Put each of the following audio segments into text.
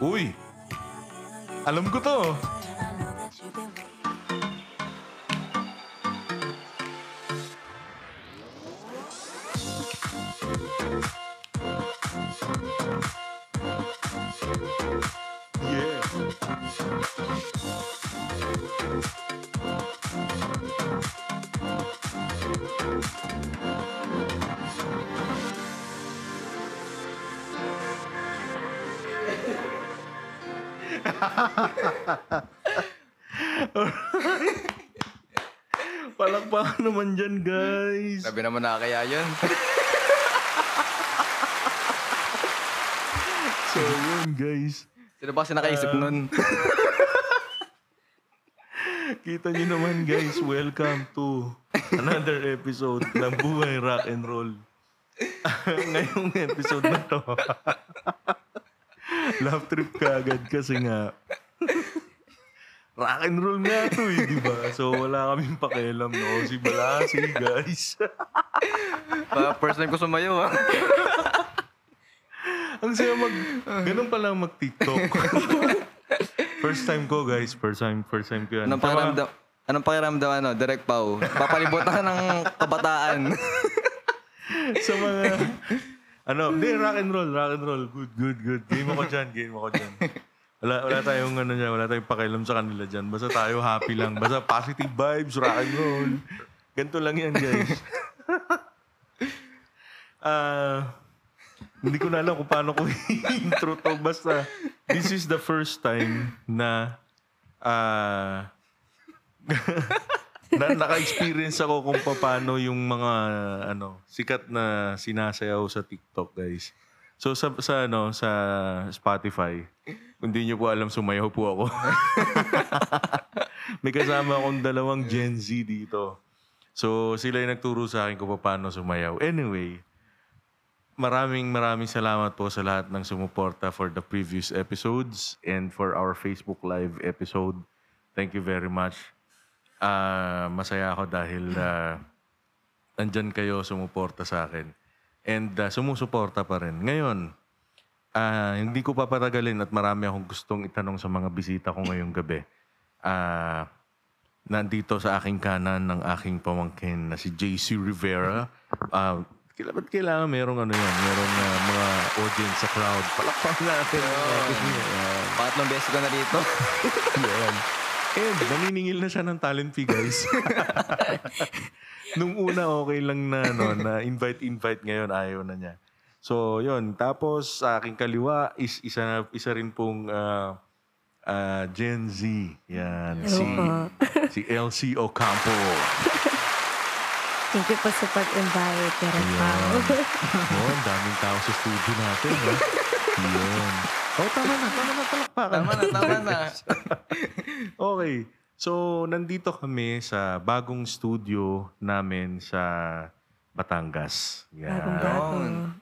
Uy! Alam ko to. Naman na kaya yun. So, yun, guys. Sino ba kasi nakaisip nun? Kita niyo naman, guys. Welcome to another episode ng Buhay Rock and Roll. Ngayong episode na to, love trip ka agad kasi nga, rock and roll nga to eh, di ba? So, wala kaming pakialam, no? Si Balasi, guys. Pa, first time ko sumayo, ah. Ang saya mag... Ganun pala mag-TikTok. first time ko, guys. First time, first time ko yan. Anong pakiramdam? Anong pakiramdam, ano? Direct Pau. Papalibot na ng kabataan. sa mga... Ano, hindi, rock and roll, rock and roll. Good, good, good. Game ako dyan, game ako dyan. Wala, wala tayong ano dyan, wala tayong pakialam sa kanila dyan. Basta tayo happy lang. Basta positive vibes, rock and roll. Ganito lang yan, guys. Ah... hindi ko na alam kung paano ko intro to. Basta, this is the first time na ah na naka-experience ako kung paano yung mga ano sikat na sinasayaw sa TikTok, guys. So sa sa ano sa Spotify, kung di niyo po alam sumayaw po ako. May kasama akong dalawang Gen Z dito. So sila yung nagturo sa akin kung paano sumayaw. Anyway, maraming maraming salamat po sa lahat ng sumuporta for the previous episodes and for our Facebook Live episode. Thank you very much. Ah, masaya ako dahil ah, nandyan kayo sumuporta sa akin. And ah, sumusuporta pa rin. Ngayon, ah, hindi ko papatagalin at marami akong gustong itanong sa mga bisita ko ngayong gabi. Ah, nandito sa aking kanan ng aking pamangkin na si JC Rivera. Ah, kailangan, ba't kailangan merong ano yan, merong ah, mga audience sa crowd. Palakpakan natin. Pangatlong beses ko na dito. Yan. And naniningil na siya ng talent fee, guys. Nung una, okay lang na, no, na invite-invite ngayon, ayaw na niya. So, yun. Tapos, sa aking kaliwa, is, isa, isa rin pong ah, ah, Gen Z. Yan. Si, si LC Ocampo. Thank you po sa pag-invite. Meron pa. Oh, ang daming tao sa studio natin. No? Yun. Oh, tama na. Tama na. Palakpakan. Tama na, tama na. Okay. So, nandito kami sa bagong studio namin sa Batangas. Bagong Yan. bago.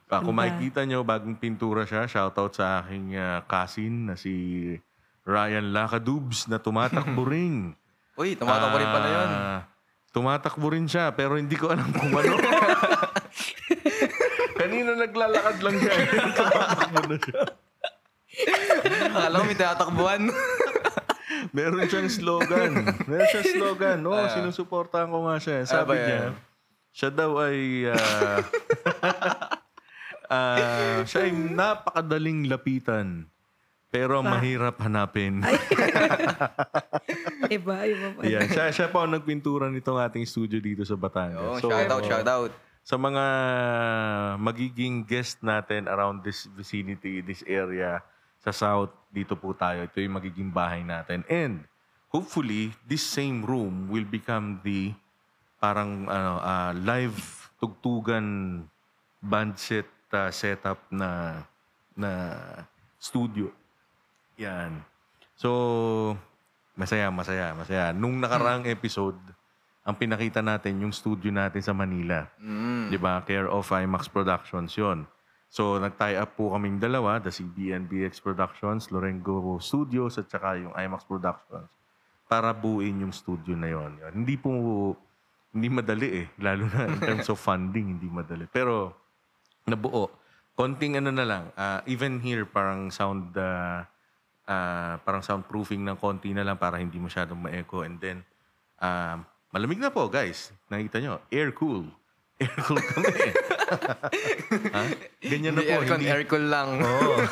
Ah, kung makikita nyo, bagong pintura siya. Shoutout sa aking ah, cousin na si Ryan Lakadubs na tumatakbo rin. Uy, tumatakbo rin pala yun. Ah, tumatakbo rin siya, pero hindi ko alam kung ano. Kanina naglalakad lang siya. tumatakbo na siya. Akala ko may tinatakbuhan. Meron siyang slogan. Meron siyang slogan. Oo, oh, sinusuportahan ko nga siya. Sabi Ah. ba niya, yan? Siya daw ay... ah, ah, siya ay napakadaling lapitan. Pero mahirap hanapin. Iba, iba po. Yan. Siya, siya pa ang nagpintura nitong ating studio dito sa Oh, Batangas. shout out, shout out. Sa mga magiging guest natin around this vicinity, this area, sa South, dito po tayo. Ito yung magiging bahay natin. And hopefully, this same room will become the parang ano, ah, live tugtugan band set ah, setup na na studio. Yan. So, masaya, masaya, masaya. Nung nakaraang episode, ang pinakita natin yung studio natin sa Manila. Mm. 'Di ba? Care of IMAX Productions 'yon. So, nag-tie up po kaming dalawa, the CBNBX Productions, Lorengo Studios, at saka yung IMAX Productions, para buuin yung studio na yon. Hindi po, hindi madali eh. Lalo na in terms of funding, hindi madali. Pero, nabuo. Konting ano na lang, ah, even here, parang sound, ah, ah, parang soundproofing ng konti na lang para hindi masyadong ma-echo. And then, ah, malamig na po, guys. Nakita nyo, air cool. Air cool kami. ha? Ganyan na Hindi po. aircon, hindi- aircon lang. Oo.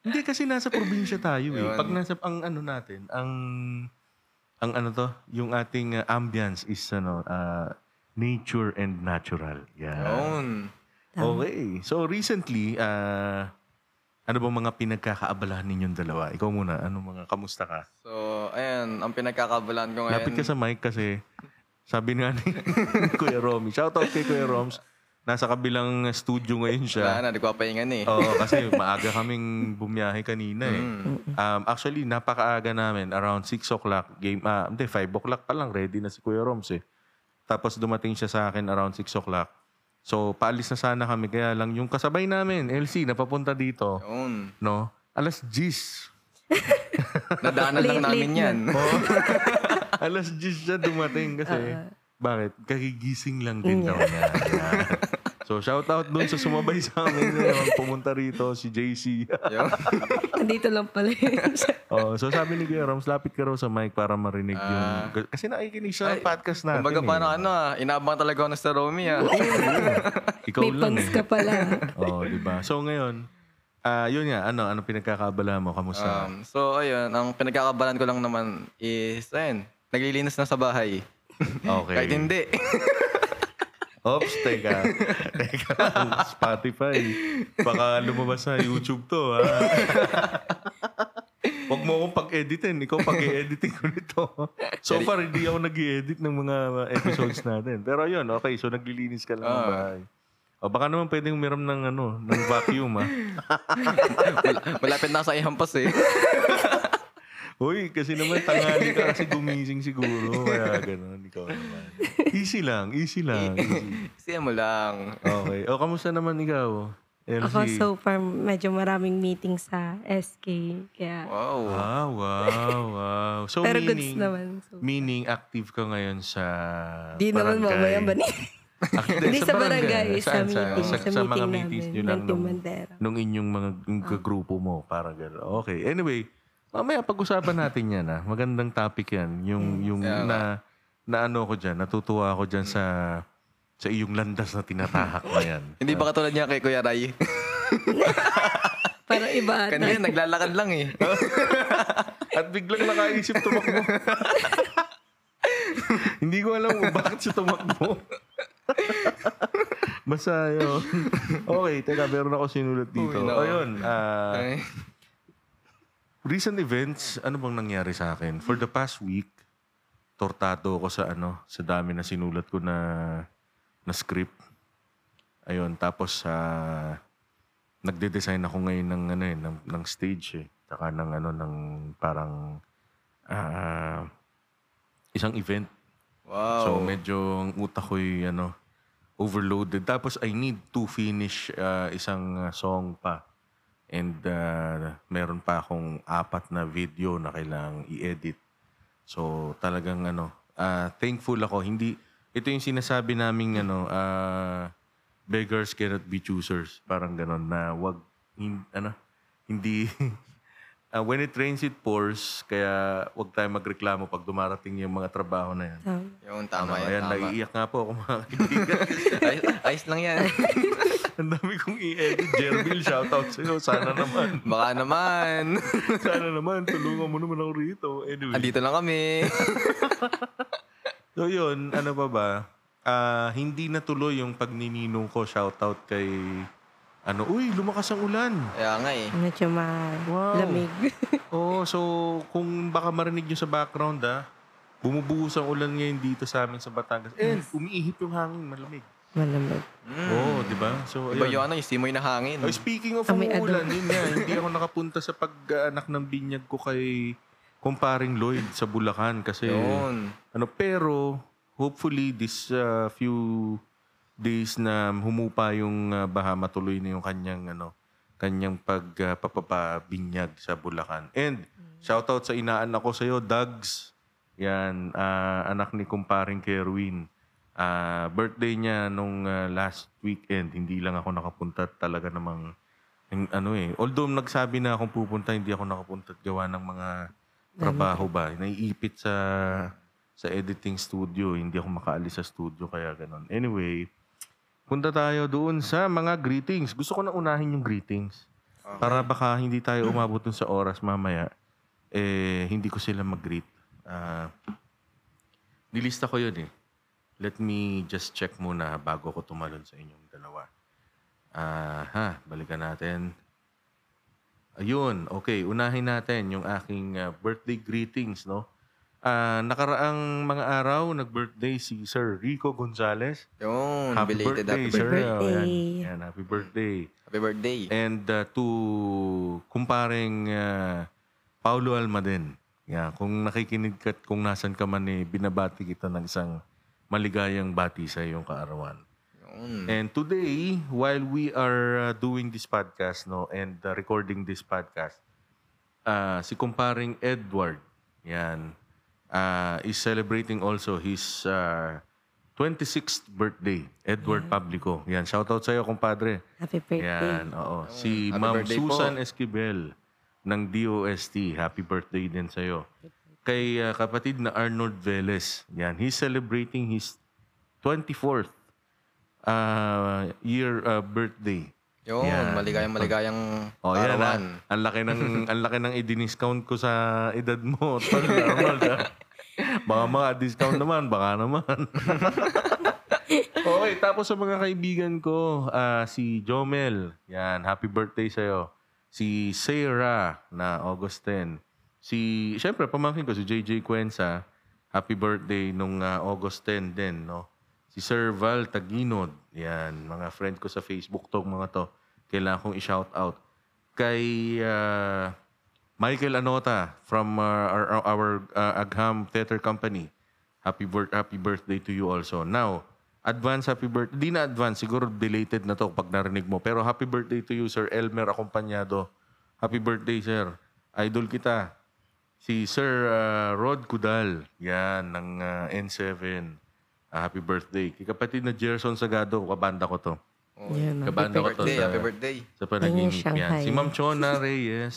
Hindi kasi nasa probinsya tayo eh. Pag nasa ang ano natin, ang ang ano to, yung ating uh, ambience is ano, uh, nature and natural. Yeah. Yun. Okay. So recently, uh, ano bang mga pinagkakaabalahan ninyong dalawa? Ikaw muna, ano mga kamusta ka? So, ayan, ang pinagkakabalan ko ngayon. Lapit ka sa mic kasi sabi nga ni Kuya Romy. Shoutout kay Kuya Roms. Nasa kabilang studio ngayon siya. Wala na, nagpapahinga na eh. Oo, kasi maaga kaming bumiyahe kanina eh. Um, actually, napakaaga namin. Around 6 o'clock, game, ah, hindi, 5 o'clock pa lang, ready na si Kuya Roms eh. Tapos dumating siya sa akin around 6 o'clock. So, paalis na sana kami. Kaya lang yung kasabay namin, LC, napapunta dito. Yun. No? Alas 10. Nadaanan lang Late, namin late yan. Alas 10 siya dumating kasi, bakit? Kagigising lang din daw niya. Yan. So, shout out dun sa sumabay sa amin ngayon. Pumunta rito, si JC. Nandito lang pala yun. oh, so sabi ni Kuya Roms, lapit ka raw sa mic para marinig yung... Kasi nakikinig siya ng Ay, podcast natin. Kumbaga eh. parang ano ah, inabang talaga ako ng Sir Romy ah. Ikaw May lang pangs eh. ka pala. oh, di ba? So ngayon, ah yun nga, ano, ano pinagkakabala mo? Kamusta? Um, so ayun, ang pinagkakabalan ko lang naman is, ayun, naglilinis na sa bahay. Okay. Kahit hindi. Oops, teka. teka Spotify. Baka lumabas sa YouTube to, ha? Huwag mo akong pag-editin. Ikaw pag-editing ko nito. So far, hindi ako nag edit ng mga episodes natin. Pero yun, okay. So, naglilinis ka lang ng Ah. bahay. O baka naman pwedeng umiram ng ano, ng vacuum? Mal- Malapit na sa ihampas eh. Uy, kasi naman tangali ka kasi gumising siguro. Kaya ganun, ikaw naman. Easy lang, easy lang. Easy. Siya mo lang. Okay. O, kamusta naman ikaw? LC? Ako so far, medyo maraming meeting sa SK. Kaya, Wow. Ah, wow, wow. So, pero goods meaning, naman. So, meaning active ka ngayon sa di naman mamaya ba ni? Active Hindi sa barangay, sa Saan, meeting. Sa, Sa, sa mga meeting meetings namin. nyo lang nung, nung inyong mga yung grupo mo. Parang gano'n. Okay. Anyway, mamaya pag-usapan natin yan. Ah. Magandang topic yan. Yung, yung Kaya na, na ano ko dyan, natutuwa ako dyan sa sa iyong landas na tinatahak na yan. Hindi ba katulad niya kay Kuya Ray? Para iba ata. Kanina naglalakad lang eh. At biglang nakaisip tumakbo. Hindi ko alam kung bakit siya tumakbo. Basta yun. Okay, teka, meron ako sinulat dito. Uy, no. Ayun, ah, Ay. Recent events, ano bang nangyari sa akin? For the past week, tortado ako sa ano, sa dami na sinulat ko na na script. Ayun, tapos sa nagde-design ako ngayon ng ano eh, ng, ng stage eh. Tsaka ng ano ng parang ah, isang event. Wow. So medyo ang utak ko'y ano, overloaded. Tapos I need to finish ah, isang ah, song pa. And ah, meron pa akong apat na video na kailangang i-edit. So talagang ano, ah, thankful ako. Hindi, ito yung sinasabi naming ano, ah, beggars cannot be choosers. Parang ganon na wag, hin, ano, hindi, ah, when it rains it pours. Kaya wag tayo magreklamo pag dumarating yung mga trabaho na yan. Um, Yun, tama Ano, yan, ayan, tama. naiiyak nga po ako mga kaibigan. ayos, ayos lang yan. Ang dami kong i-edit. Jerbil, shoutout sa'yo. Sana naman. Baka naman. Sana naman. Tulungan mo naman ako rito. Anyway. Andito lang kami. So yun, ano pa ba? Ah, hindi natuloy yung pagnininong ko. Shoutout kay... Ano, uy, lumakas ang ulan. Kaya nga eh. medyo Wow. malamig. Oo, so kung baka marinig nyo sa background ah, bumubuhos ang ulan ngayon dito sa amin sa Batangas. And umiihip yung hangin, malamig. Malamig. Oo, di ba? So, Iba ayun. yung ano, yung simoy na hangin. Oh, speaking of Amoy umuulan, yun nga, hindi ako nakapunta sa pag-anak ng binyag ko kay kumparing Lloyd sa Bulacan kasi Yun. ano pero hopefully this uh, few days na humupa yung uh, baha matuloy na yung kanyang ano kanyang pag uh, papapabinyag sa Bulacan. And shoutout sa inaanak ko sa iyo, Dugs. Yan, ah, anak ni kumparing Kerwin. Ah, birthday niya nung ah, last weekend. Hindi lang ako nakapunta talaga namang Yung ano eh. Although nagsabi na akong pupunta, hindi ako nakapunta at gawa ng mga trabaho ba. Naiipit sa sa editing studio. Hindi ako makaalis sa studio kaya ganun. Anyway, punta tayo doon sa mga greetings. Gusto ko na unahin yung greetings. Para baka hindi tayo umabot dun sa oras mamaya, eh, hindi ko sila mag-greet. Ah, nilista ko yun eh. Let me just check muna bago ko tumalon sa inyong dalawa. Ah, ha, balikan natin. Ayun, okay. Unahin natin yung aking ah, birthday greetings, no? Ah, nakaraang mga araw, nag-birthday si Sir Rico Gonzalez. Yung Happy belated birthday, happy sir. birthday. Oh, yan. Yan, happy birthday. Happy birthday. And uh, to kumparing uh, Paulo Almaden. Yeah, kung nakikinig ka at kung nasan ka man eh, binabati kita ng isang maligayang bati sa iyong kaarawan. Yun. And today, while we are uh, doing this podcast no and uh, recording this podcast, uh, si kumparing Edward, yan, uh, is celebrating also his uh, 26th birthday. Edward Pablico. Yan, shoutout sa iyo, kumpadre. Happy birthday. Yan, oo. Si Happy Ma'am birthday po. Susan Esquivel ng DOST. Happy birthday din sa'yo. Kay uh, kapatid na Arnold Velez. Yan, he's celebrating his 24th uh, year uh, birthday. Yun, Yan. maligayang maligayang Oh, yan ah. arawan. Ang laki ng ang laki ng i-discount ko sa edad mo, Tol Arnold. ah. Baka mga discount naman, baka naman. okay, tapos sa mga kaibigan ko, ah, si Jomel, yan, happy birthday sa'yo. Si Sarah na August 10. Si, syempre, pamangkin ko, si JJ Cuenza, happy birthday nung ah, August 10 din, no? Si Sir Val Taginod, yan, mga friend ko sa Facebook to, mga to. Kailangan kong i-shout out. Kay ah, Michael Anota from uh, our, our uh, Agham Theater Company. Happy, bir- happy birthday to you also. Now, advance happy birthday. Di na advance, siguro belated na to pag narinig mo. Pero happy birthday to you, Sir Elmer Acompañado. Happy birthday, sir. Idol kita. Si Sir uh, Rod Kudal. Yan, ng uh, N7. Ah, happy birthday. Kay kapatid na Gerson Sagado, kabanda ko to. Yan, happy Kabanda ko to Birthday, sa, happy birthday. sa panaginip yan. Shanghai. Si Ma'am Chona Reyes,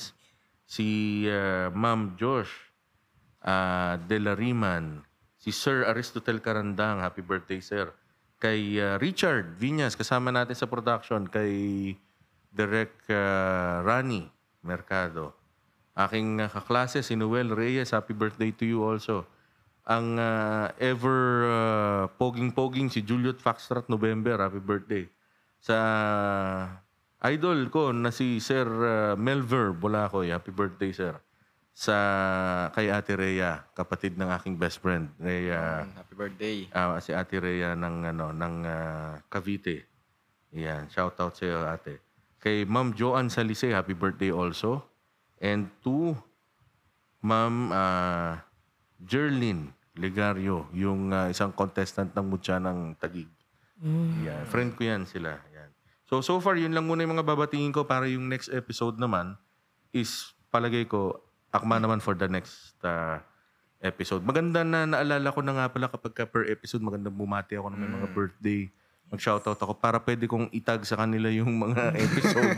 si uh, Ma'am Josh uh, De La Riman, si Sir Aristotel Carandang, happy birthday sir. Kay uh, Richard Viñas, kasama natin sa production, kay Direk uh, Rani Mercado. Aking uh, kaklase, si Noel Reyes, happy birthday to you also. Ang uh, ever uh, poging-poging si Juliet Foxtrot November, happy birthday. Sa idol ko na si Sir uh, Melver Bulacoy, happy birthday sir. Sa kay Ate Rhea, kapatid ng aking best friend, Rhea, Happy birthday. ah, si Ate Rhea ng ano ng ah, Cavite. Yan, shout out sa iyo, Ate. Kay Ma'am Joanne Salise, happy birthday also. And to Ma'am uh, Jerlyn Legario, yung ah, isang contestant ng Mutya ng Tagig. Yan, friend ko yan sila. Yan. So, so far, yun lang muna yung mga babatingin ko para yung next episode naman is palagay ko, akma naman for the next uh, episode. Maganda na naalala ko na nga pala kapag ka per episode, maganda bumati ako ng may mga birthday. Mag-shoutout ako para pwede kong itag sa kanila yung mga episode.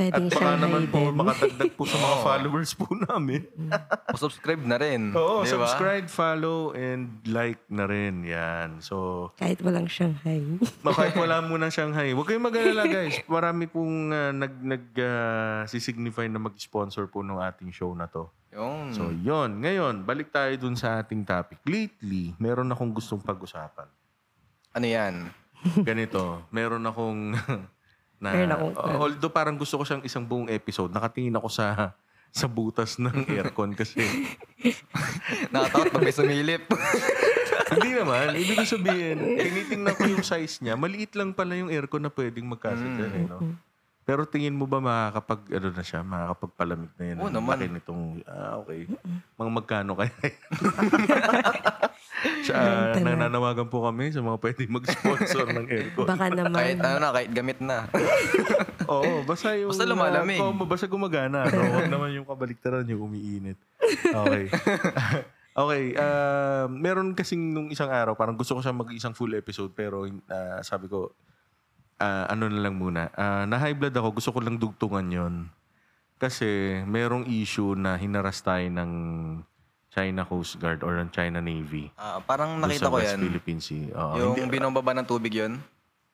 At Pwedeng baka Shanghai naman po makatagdag po sa mga followers po namin. subscribe na rin. Oo, Di ba? subscribe, follow, and like na rin. Yan. So, Kahit walang Shanghai. Ma- kahit wala mo ng Shanghai. Huwag kayong mag-alala guys. Marami pong uh, nag, nag uh, signify na mag-sponsor po ng ating show na to. Yun. So, yon Ngayon, balik tayo dun sa ating topic. Lately, meron akong gustong pag-usapan. ano yan? Ganito, meron akong na Meron akong- although parang gusto ko siyang isang buong episode, nakatingin ako sa sa butas ng aircon kasi Nakatakot pag may sumilip. hindi naman, ibig ko sabihin, tinitingnan ko yung size niya, maliit lang pala yung aircon na pwedeng magkasya dyan, eh, no? Pero tingin mo ba makakapag, ano na siya, makakapagpalamig na yan? Oo naman. laki nitong, ah, okay. Mga magkano kaya? Sa, Ganun talaga. nananawagan po kami sa mga pwedeng mag-sponsor ng aircon. Baka naman. kahit ano na, kahit gamit na. Oo, basta yung... Basta lumalamig. Uh, basta gumagana. No? Huwag naman yung kabaliktaran yung umiinit. Okay. okay. Uh, meron kasing nung isang araw, parang gusto ko siya mag-isang full episode, pero uh, sabi ko, ah, ano na lang muna. Ah, na high blood ako, gusto ko lang dugtungan yon Kasi merong issue na hinaras tayo ng China Coast Guard or ng China Navy. Ah, parang doon nakita sa ko West yan. Philippine Sea. Oo, yung hindi- binomba ba ng tubig yun?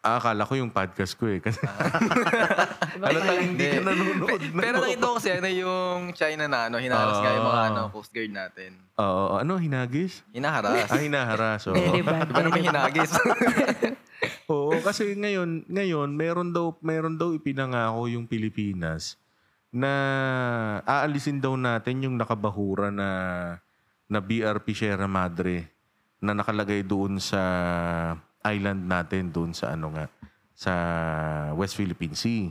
ah, akala ko yung podcast ko eh. Kasi Halatang hindi ka nanonood. na. Pero nakita ko kasi ano yung China na ano, hinaharas nga yung mga Ah. ano, Coast Guard natin. Oo, ano, hinagis? Hinaharas. Ah, hinaharas. oo. Very bad. Iba naman hinagis. Oo, kasi ngayon, ngayon meron daw meron daw ipinangako yung Pilipinas na aalisin daw natin yung nakabahura na na BRP Sierra Madre na nakalagay doon sa island natin doon sa ano nga sa West Philippine Sea.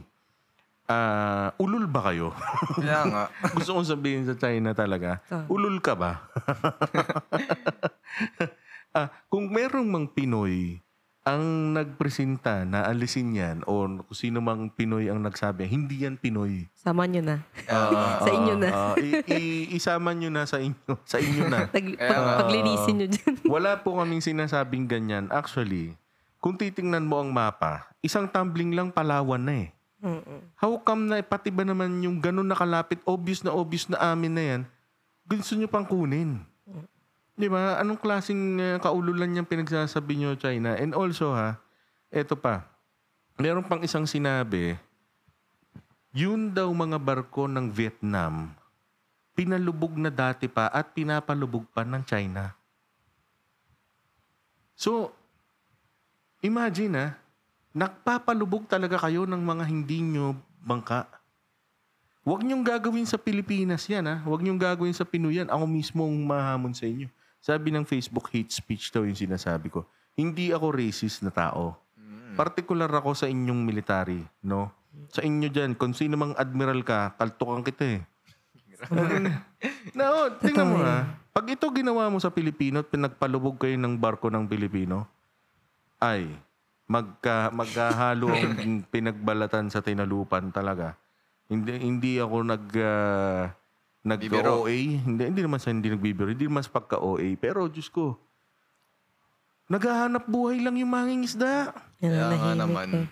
Ah, ulul ba kayo? Kaya nga. Gusto kong sabihin sa China talaga, ulul ka ba? ah, kung merong mang Pinoy ang nagpresenta na alisin yan o kung sino mang Pinoy ang nagsabi, hindi yan Pinoy. Sama nyo na. Ah, Sa inyo na. Ah, i- i- isama nyo na sa inyo. Sa inyo na. Pag- nga. paglinisin nyo dyan. Wala po kaming sinasabing ganyan. Actually, kung titingnan mo ang mapa, isang tumbling lang Palawan na eh. Mm-mm. How come na pati ba naman yung ganun nakalapit, obvious na obvious na amin na yan, gusto nyo pang kunin? Di ba? Anong klaseng uh, kaululan niyang pinagsasabi nyo, China? And also ha, eto pa, meron pang isang sinabi, yun daw mga barko ng Vietnam, pinalubog na dati pa at pinapalubog pa ng China. So, imagine ha, nagpapalubog talaga kayo ng mga hindi nyo bangka. Huwag niyong gagawin sa Pilipinas yan, ha? Huwag niyong gagawin sa Pinoy yan. Ako mismo ang mahamon sa inyo. Sabi ng Facebook, hate speech daw yung sinasabi ko. Hindi ako racist na tao. Partikular ako sa inyong military, no? Sa inyo dyan, kung sino mang admiral ka, kaltukan kita eh. no, tingnan mo ha. Pag ito ginawa mo sa Pilipino at pinagpalubog kayo ng barko ng Pilipino, ay, magka, magkahalo ang pinagbalatan sa tinalupan talaga. Hindi hindi ako nag uh, nag Bibiro. OA, hindi hindi naman sa hindi nagbibiro, hindi naman sa pagka OA, pero Diyos ko. Naghahanap buhay lang yung mangingisda. Yan Kaya nga nahimik naman. eh.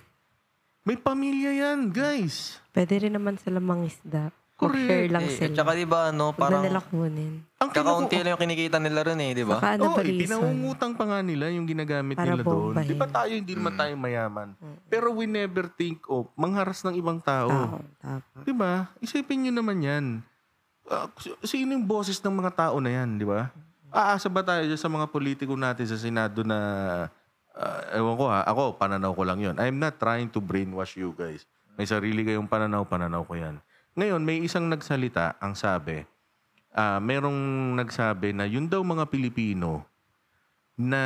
May pamilya yan, guys. Pwede rin naman sila mangisda. Correct. Mag-share lang Eh, sila. at saka di ba ano, Huwag na parang nila kunin. Ang kakaunti lang yung kinikita nila rin eh, di ba? Saka ano Oo, ba eh, reason? pinangungutang pa nga nila yung ginagamit Para nila doon. bombahin. Di ba tayo, hindi naman tayo mayaman. Pero we never think of mangharas ng ibang tao. Tao. Tama. Di ba? Isipin nyo naman yan. S- sino yung boses ng mga tao na yan, di ba? Aasa ba tayo sa mga politiko natin sa Senado na... ah, ewan ko ha, ako, pananaw ko lang yon. I'm not trying to brainwash you guys. May sarili kayong pananaw, pananaw ko yan. Ngayon, may isang nagsalita, ang sabi, ah merong nagsabi na yun daw mga Pilipino na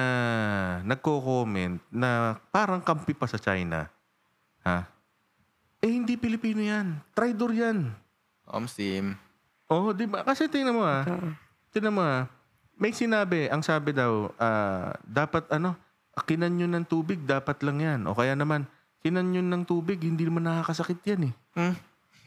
nagko-comment na parang kampi pa sa China. Ha? Eh, hindi Pilipino yan. Traitor yan. Omsim. Oo, di ba? Kasi tingnan mo ah. Oo. Tingnan mo ah. May sinabi, ang sabi daw, ah, dapat ano, kinanyon ng tubig, dapat lang yan. O kaya naman, kinanyon ng tubig, hindi naman nakakasakit yan eh. Hmm?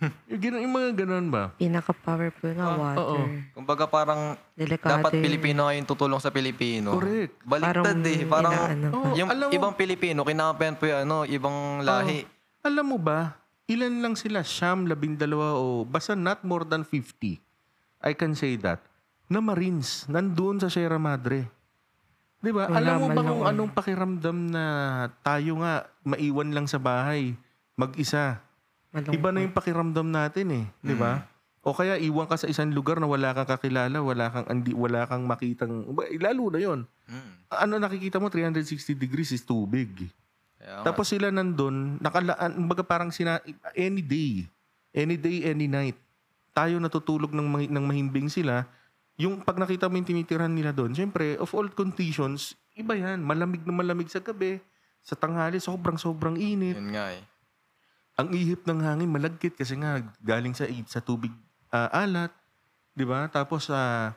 Yung, gina- yung mga ganun ba? Pinaka-powerful nga water. oo. Kumbaga parang Delikado dapat yun. Pilipino kayong tutulong sa Pilipino. Correct. Baliktad Parang eh. Parang inaano. Oo, yung alam mo- ibang Pilipino, kinakampihan po yung ano, ibang lahi. Alam mo ba, ilan lang sila? Siyam, labindalawa o basta not more than 50. I can say that. Na Marines, nandun sa Sierra Madre. Di ba? Alam mo ba kung ano. anong pakiramdam na tayo nga maiwan lang sa bahay, mag-isa? Malungkot. Iba na yung pakiramdam natin eh, di ba? O kaya iwan ka sa isang lugar na wala kang kakilala, wala kang andi, wala kang makitang lalo na 'yon. Hmm. Ano nakikita mo 360 degrees is tubig. Tapos sila nandun, nakalaan, baga parang sina, any day, any day, any night, tayo natutulog ng, mahi- ng mahimbing sila, yung pag nakita mo yung tinitirahan nila doon, syempre, of all conditions, iba yan. Malamig na malamig sa gabi, sa tanghali, sobrang sobrang init. Yun nga eh. Ang ihip ng hangin malagkit kasi nga galing sa sa tubig ah, alat, 'di ba? Tapos ah,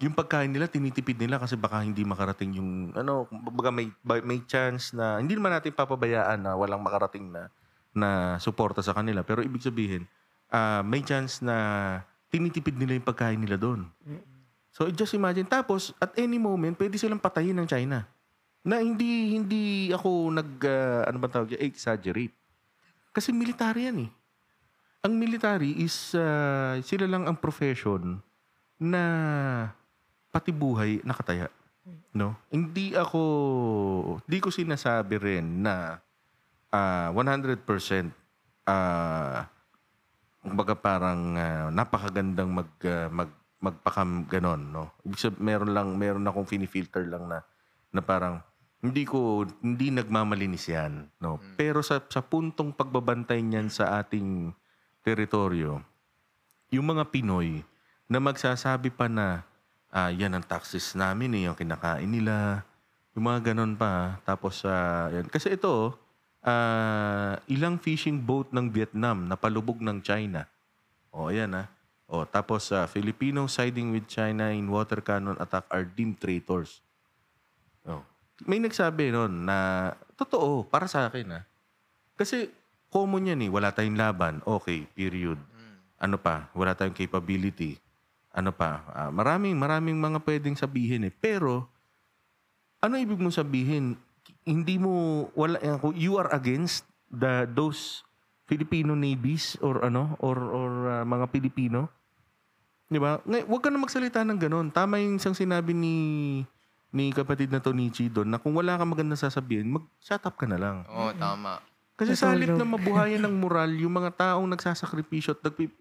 yung pagkain nila tinitipid nila kasi baka hindi makarating yung ano, baga may may chance na hindi naman natin papabayaan na walang makarating na na suporta sa kanila, pero ibig sabihin ah, may chance na tinitipid nila yung pagkain nila doon. So just imagine tapos at any moment pwede silang patayin ng China. Na hindi hindi ako nag ah, ano ba tawag exaggerate. Kasi military yan eh. Ang military is ah, sila lang ang profession na pati buhay nakataya. No? Hindi ako hindi ko sinasabi rin na ah, 100% ah kumbaga parang ah, napakagandang mag ah, mag magpakam ganon, no. Ibig sabihin, meron lang meron akong fini-filter lang na na parang hindi ko hindi nagmamalinis 'yan, no. Pero sa sa puntong pagbabantay niyan sa ating teritoryo, yung mga Pinoy na magsasabi pa na ah, yan ang taxes namin eh, yung kinakain nila, yung mga ganon pa. Tapos, ah, yan. Kasi ito, ah, ilang fishing boat ng Vietnam na palubog ng China. O, ayan ah. O, tapos, ah, Filipino siding with China in water cannon attack are deemed traitors. O. May nagsabi noon na, totoo, para sa akin ah. Kasi, common yan eh. Wala tayong laban. Okay, period. Ano pa? Wala tayong capability. Ano pa? Ah, maraming, maraming mga pwedeng sabihin eh. Pero, ano ibig mong sabihin? Hindi mo, wala, eh, you are against the, those Filipino navies or ano, or, or ah, mga Pilipino? Di ba? Huwag ka na magsalita ng ganun. Tama yung isang sinabi ni ni kapatid na Tonichi doon na kung wala ka maganda sasabihin, mag-shut up ka na lang. Oo, tama. Kasi sa halip na mabuhayan ng moral, yung mga taong nagsasakripisyo at nagpi-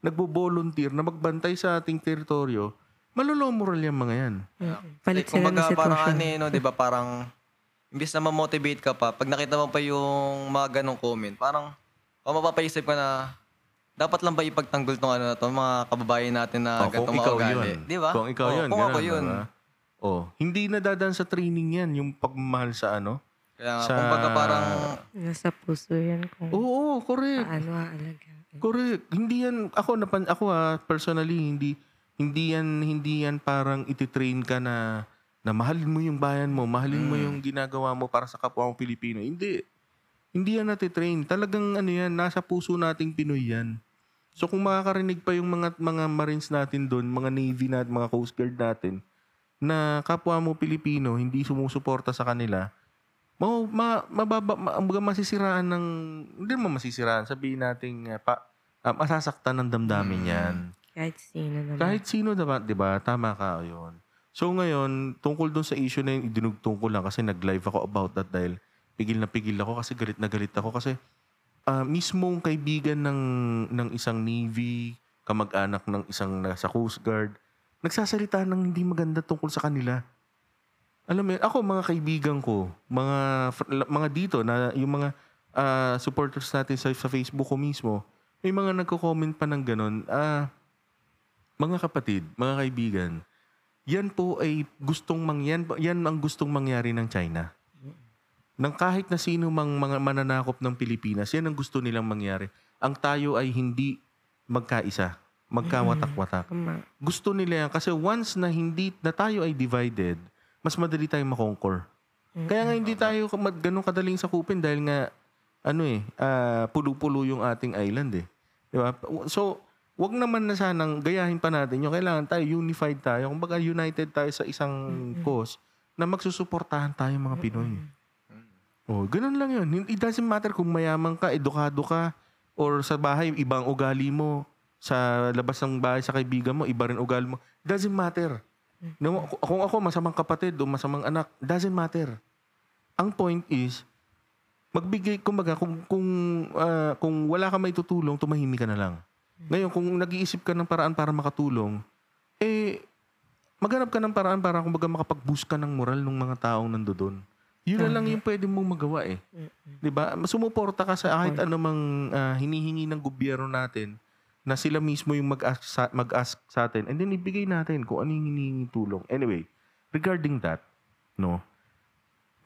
nagbo-volunteer na magbantay sa ating teritoryo, malolo moral yung mga yan. Palit Eh, sila ng kumbaga, parang ano eh, no, di ba, parang, imbis na ma-motivate ka pa, pag nakita mo pa yung mga ganong comment, parang, o mapapaisip ka na, dapat lang ba ipagtanggol tong ano na to, mga kababayan natin na Oh, ikaw mga ugali. yun. Di ba? Kung ikaw Oo, yun. Kung ako ganun, yun. diba? Oh, hindi na dadaan sa training yan, yung pagmamahal sa ano. Kaya nga, Sa- kumbaga parang, Nasa puso yan kung Oo, correct. paano aalagaan. Correct. Hindi yan ako napan ako ah, personally hindi hindi yan hindi yan parang ititrain ka na na mahalin mo yung bayan mo, mahalin mo yung ginagawa mo para sa kapwa mo Pilipino. Hindi. Hindi yan natitrain. Talagang ano yan, nasa puso nating Pinoy yan. So kung makakarinig pa yung mga mga Marines natin doon, mga Navy natin, mga Coast Guard natin, na kapwa mo Pilipino, hindi sumusuporta sa kanila, ma, ma, mababa, ma, masisiraan ng, hindi mo masisiraan, sabihin natin, uh, pa, ah, masasaktan ng damdamin yan. Kahit sino naman. Kahit sino dapat, di ba? Tama ka, yun. So ngayon, tungkol dun sa issue na yun, idinugtong ko lang kasi nag-live ako about that dahil pigil na pigil ako kasi galit na galit ako kasi ah, mismong kaibigan ng, ng isang Navy, kamag-anak ng isang nasa Coast Guard, nagsasalita ng hindi maganda tungkol sa kanila. Alam mo, yun, ako mga kaibigan ko, mga mga dito na yung mga ah, supporters natin sa, sa Facebook ko mismo, may mga nagko-comment pa ng ganun. Ah, mga kapatid, mga kaibigan, yan po ay gustong mangyan, yan ang gustong mangyari ng China. Nang kahit na sino mang mga mananakop ng Pilipinas, yan ang gusto nilang mangyari. Ang tayo ay hindi magkaisa, magkawatak-watak. Tama. Gusto nila yan kasi once na hindi na tayo ay divided, mas madali tayong makonquer. Kaya nga hindi tayo ganun kadaling sakupin dahil nga ano eh, ah, pulo-pulo yung ating island eh. Di ba? So, wag naman na sanang gayahin pa natin yung kailangan tayo unified tayo. Kumbaga united tayo sa isang cause na magsusuportahan tayo mga Pinoy. Oh, ganun lang yun. It doesn't matter kung mayaman ka, edukado ka, or sa bahay, ibang ugali mo. Sa labas ng bahay sa kaibigan mo, iba rin ugali mo. It doesn't matter. No, kung ako masamang kapatid o masamang anak, doesn't matter. Ang point is, magbigay, kumbaga, kung, kung, ah, kung wala ka may tutulong, tumahimik ka na lang. Ngayon, kung nag-iisip ka ng paraan para makatulong, eh, maghanap ka ng paraan para kumbaga makapag-boost ka ng moral ng mga taong nandoon. Yun na lang yung pwede mong magawa eh. 'Di ba? Sumuporta ka sa kahit anumang ah, hinihingi ng gobyerno natin na sila mismo yung mag-ask sa, mag-ask sa atin and then ibigay natin kung ano yung hinihingi tulong. Anyway, regarding that, no,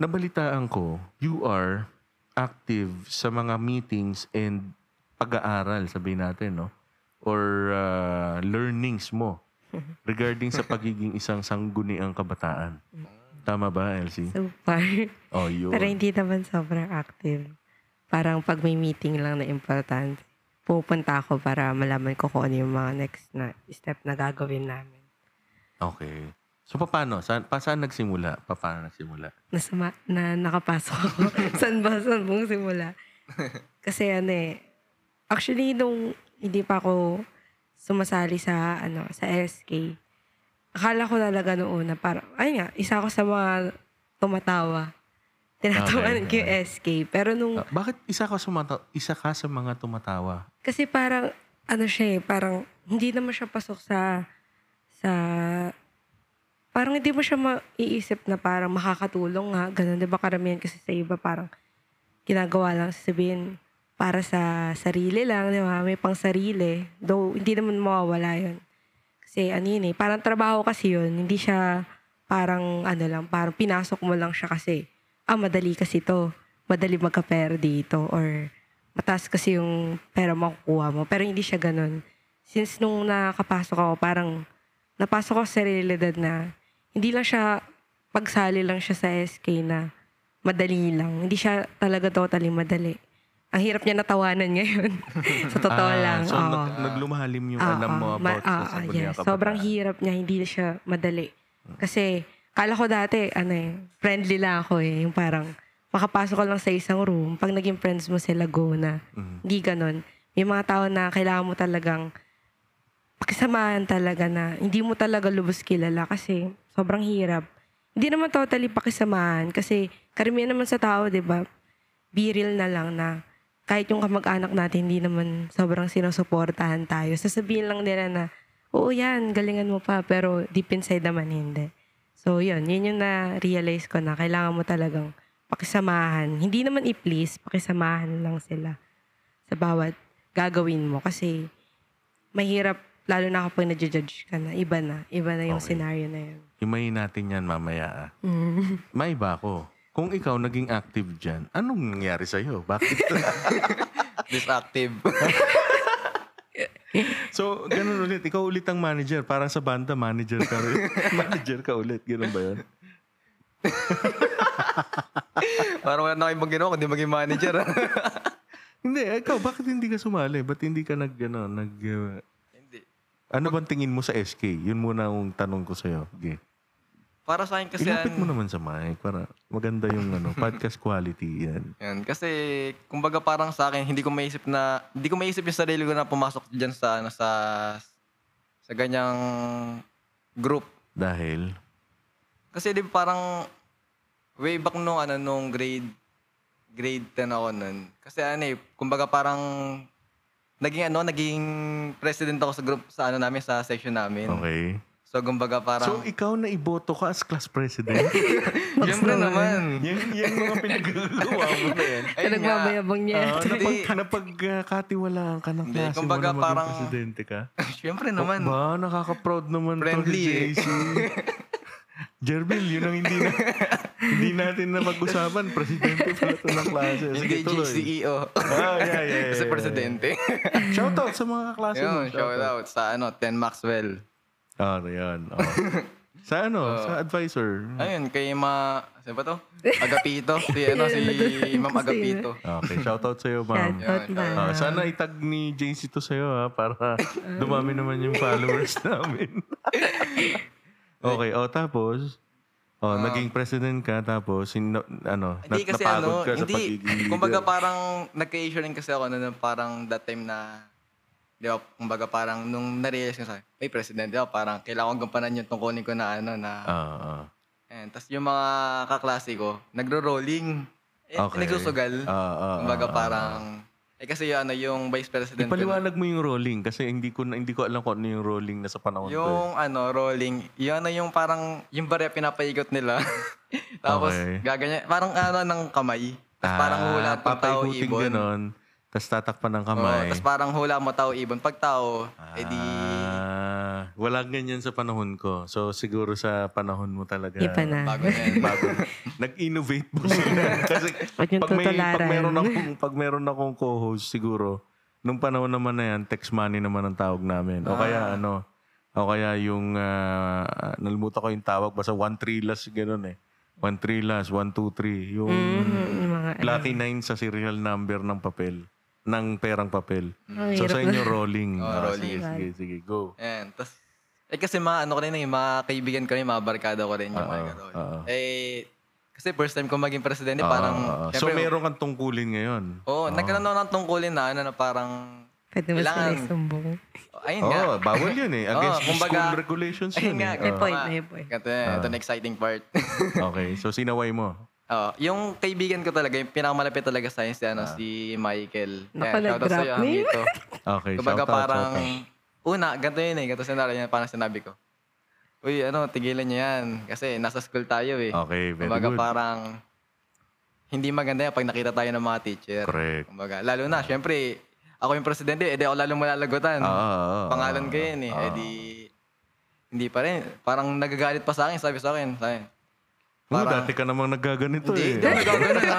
nabalitaan ko, you are active sa mga meetings and pag-aaral, sabihin natin, no? Or ah, learnings mo regarding sa pagiging isang sangguniang kabataan. Tama ba, Elsie? So far. Oh, yun. Pero hindi naman sobrang active. Parang pag may meeting lang na importante, pupunta ako para malaman ko kung ano yung mga next na step na gagawin namin. Okay. So, paano? Saan, pa, saan nagsimula? Pa, paano nagsimula? Nasa ma- na nakapasok ako. saan ba? Saan mong simula? Kasi ano eh, actually nung hindi pa ako sumasali sa ano sa SK, akala ko talaga noon na parang, ay nga, isa ako sa mga tumatawa. Tinatawanan Okay, ko yung SK. Pero nung, Ah, bakit isa ka, sumata, isa ka sa mga tumatawa? kasi parang, ano siya eh, parang, hindi naman siya pasok sa, sa, parang hindi mo siya maiisip na parang makakatulong nga. Ganun, di ba karamihan kasi sa iba parang, ginagawa lang sabihin para sa sarili lang, di ba? May pang sarili. Though, hindi naman mawawala yun. Kasi ano yun eh, parang trabaho kasi yun. Hindi siya parang ano lang, parang pinasok mo lang siya kasi, ah, madali kasi to. Madali magka-pera dito. Or mataas kasi yung pera makukuha mo. Pero hindi siya ganun. Since nung nakapasok ako, parang napasok ako sa realidad na hindi lang siya, pagsali lang siya sa SK na madali lang. Hindi siya talaga totally madali. Ang hirap niya natawanan ngayon. sa totoo Ah, lang. So, oo. nag- naglumahalim yung Ah, alam mo ah, about ma- sa ah, ah, Sangguniang yes. Sobrang hirap niya, hindi siya madali. Kasi, kala ko dati, ano eh, friendly lang ako eh. Yung parang, makapasok ka lang sa isang room, pag naging friends mo sila, go na. Mhm. Hindi ganon. May mga tao na kailangan mo talagang pakisamahan talaga na hindi mo talaga lubos kilala kasi sobrang hirap. Hindi naman totally pakisamahan kasi karamihan naman sa tao, di ba, biril na lang na kahit yung kamag-anak natin hindi naman sobrang sinusuportahan tayo. Sasabihin lang nila na, oo yan, galingan mo pa, pero deep inside naman hindi. So yun, yun yung na-realize ko na kailangan mo talagang pakisamahan. Hindi naman i-please, pakisamahan lang sila sa bawat gagawin mo. Kasi mahirap, lalo na kapag na-judge ka na, iba na. Iba na yung Okay. scenario na yun. Himayin natin yan mamaya. ah. Mm. May iba ako. Kung ikaw naging active dyan, anong nangyari sa'yo? Bakit? Disactive. so, ganun ulit. Ikaw ulit ang manager. Parang sa banda, manager ka ulit. manager ka ulit. Ganun ba yun? Parang wala na kayong ibang ginawa kundi maging manager. ah. Hindi, ikaw, bakit hindi ka sumali? Ba't hindi ka nag, ano, nag, uh, Hindi. ano bang tingin mo sa SK? Yun muna ang tanong ko sa'yo. Okay. Para sa akin kasi Ilapit mo naman sa mic para maganda yung ano, podcast quality yan. Yan. Kasi, kumbaga parang sa akin, hindi ko maisip na, hindi ko maisip yung sarili ko na pumasok dyan sa, ano, sa, sa ganyang group. Dahil, Kasi di parang, way back nung, ano, nung grade, grade 10 ako nun. Kasi ano eh, kumbaga parang, naging ano, naging president ako sa group, sa ano namin, sa section namin. okay. So, kumbaga parang, So, ikaw na iboto ka as class president? Siyempre naman. yan, yan mga pinagagawa mo na yan. Kaya nagmamayabang niya. Hindi. napag, napagkatiwalaan ka ng klase kumbaga mo na maging parang- presidente ka? Siyempre naman. Ba, nakaka-proud naman Friendly to eh. si JC. Jerbil, yun ang hindi na, hindi natin na mag-usapan. Presidente pala ito ng klase. Sige, Hindi tuloy. GCEO. Ah, yeah, yeah, Kasi yeah, presidente. yeah. Shoutout sa mga kaklase mo. Yun, shout out sa ano, 10 Maxwell. Ah, oh, yan. Oh. sa ano? Oh. Sa advisor. Ayun, kay Ma... Sino ba to? Agapito. Si, ano, si Ma'am Agapito. Okay, shoutout sa'yo, ma'am. Shoutout na. Ah, sana itag ni JC to sa'yo ha, para dumami naman yung followers namin. okay, oh tapos, oh, naging president ka, tapos, sin, ano, Ah. Hindi kasi napagod ano, ka sa hindi. pagiging leader. Kumbaga parang nagka-issue rin kasi ako ano, na parang that time na Di ba, kumbaga parang nung na-realize ko sa may president, di ba, parang kailangan kong gampanan yung tungkunin ko na ano, na, Ah, ah. Ayan. Tapos yung mga kaklase ko, nagro-rolling. Eh, Okay. Nagsusugal. Ah, ah, kumbaga ah, parang, eh kasi yung, ano, yung vice president ko na- Ipaliwanag mo yung rolling kasi hindi ko na, hindi ko alam kung ano yung rolling na sa panahon ko. eh. Yung ano, rolling, yung ano yung parang, yung barya pinapaigot nila. Tapos, Okay. gaganyan, parang ano ng kamay. Tapos parang hula pag tao ibon. Ah, ganon, tapos tatakpan ng kamay. tapos parang hula mo tao ibon. Pag tao, edi... Ah, walang ganyan sa panahon ko. So, siguro sa panahon mo talaga. Iba na. Bago na yan. bago. Nag-innovate po sila. Kasi niyong pag, may, pag, meron akong, pag meron akong co-host, siguro, nung panahon naman na yan, text money naman ang tawag namin. O Ah. kaya ano, o kaya yung, ah, nalimutan ko yung tawag, basta 1-3 last, gano'n eh. 1-3 last, 1-2-3. Yung Mhm, yung mga, ano. lucky 9 sa serial number ng papel. Ng perang papel. Ang So hirap sa inyo, rolling. Oh, Ah, rolling. Sige, sige, sige, go. Ayan. Tapos, Eh kasi mga ano ko rin, eh, mga kaibigan ko rin, mga barkada ko rin yung mga Oo, gano'n. oo. Eh, kasi first time ko maging presidente, Oo, parang, oo. so syempre, meron kang tungkulin ngayon. Oo, nagkaroon ako ng tungkulin na ano na parang, Pwede mo Kailangan- sila isumbong. ayun Oo, nga. oh, bawal yun eh. Against Oo, kumbaga- school regulations Ayun yun nga, eh. May Oo. point, may point. Ito, ito na exciting part. Okay, so sinaway mo. Oo, yung kaibigan ko talaga, yung pinakamalapit talaga sa akin si, ano, si Michael. Shoutout nag-drop sa'yo, name. Hamito. Okay, Kumbaga shout out, parang, shout out. una, ganito yun eh, ganito scenario yan, parang sinabi ko. Uy, ano, tigilan niyo yan. Kasi nasa school tayo eh. Okay, very Kumbaga good. parang, hindi maganda yan pag nakita tayo ng mga teacher. Correct. Kumbaga, lalo na, syempre, ako yung presidente, edi ako lalong malalagutan. Oo, oo, oo. Pangalan ko yun eh. Oo. Edi, hindi pa rin. Parang nagagalit pa sa akin, sabi sa akin. Sabi, Oo, parang- dati ka namang naggaganito hindi, eh. hindi ha.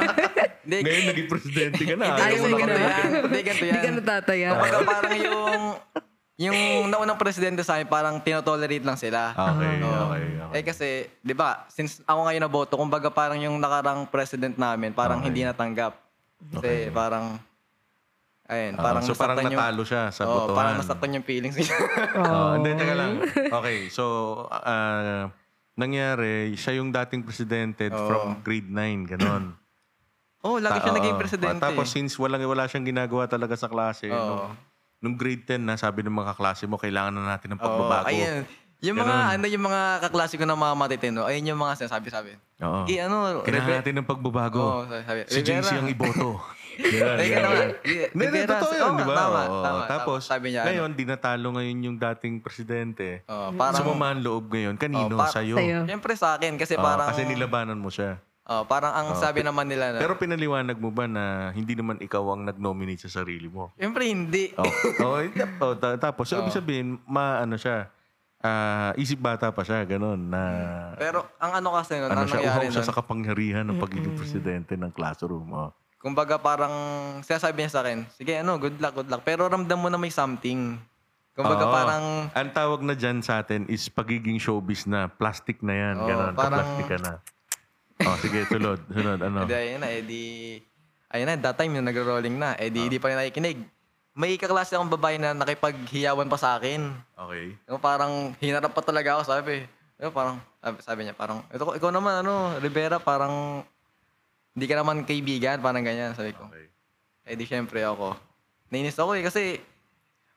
Hindi, Ngayon naging presidente ka na. hindi na ganito yan. Hindi, ganito Hindi yan. ka natataya. Kumbaga parang yung, yung naunang presidente sa akin, parang tinotolerate lang sila. Okay, Oo. okay, okay. Eh kasi, di ba, since ako ngayon naboto, kumbaga parang yung nakarang president namin, parang Okay. hindi natanggap. Kasi parang, ayun, Oo, parang so parang yung- natalo siya sa Oo, botohan. parang nasaktan yung feelings niya. Oh, hindi, teka lang. Okay, so, ah, nangyari, siya yung dating presidente Oo. from grade 9, ganon. Oh, lagi siya Ta- naging oo. presidente. Tapos since walang, wala siyang ginagawa talaga sa klase, Oo. nung, nung grade 10 na, sabi ng mga kaklase mo, kailangan na natin ng Oo, pagbabago. ayun. Yung mga, ano, yung mga kaklase ko ng mga matitino, ayun yung mga sinasabi-sabi. Oo. Eh, ano, Kailangan Rebe- natin ng pagbabago. Oo, sabi, sabi, si JC Rivera. ang iboto. Yan, Ay, ganun. Hindi, totoo yun, di ba? tama, Oo. tama, Tapos, tama. Sabi niya, ano? ngayon, dinatalo ngayon yung dating presidente. Oo, parang, Sumama ang loob ngayon. Kanino? Oo, par- Sa'yo. Sa'yo. Siyempre sa akin, kasi Oo, parang, kasi nilabanan mo siya. oh, parang ang sabi naman nila na, Pero pinaliwanag mo ba na hindi naman ikaw ang nag-nominate sa sarili mo? siyempre hindi. Oh, oh, tap- oh, ta- tapos, so, ibig sabihin, maano siya, ah, isip bata pa siya, ganun, na Pero ang ano kasi nun, ano ang siya, nangyari uhaw siya nun, sa kapangyarihan ng pagiging presidente ng classroom. Oh. kumbaga parang, sinasabi niya sa akin, sige ano, good luck, good luck. Pero ramdam mo na may something. Kumbaga Oo. parang, Ang tawag na dyan sa atin is pagiging showbiz na. Plastic na yan. Oo, ganun, parang- plastic ka na. Oh, sige, tulod. Sunod, ano? Edi, ayun na, edi, ayun na, that time yung nag-rolling na, edi, hindi pa rin nakikinig. May kaklase akong babae na nakipaghiyawan pa sa akin. Okay. Yung parang hinarap pa talaga ako, sabi. Yung parang, sabi, sabi niya, parang, ito, ikaw naman, ano, Rivera, parang, hindi ka naman kaibigan, parang ganyan, sabi ko. okay. Eh di syempre ako. Nainis ako eh, kasi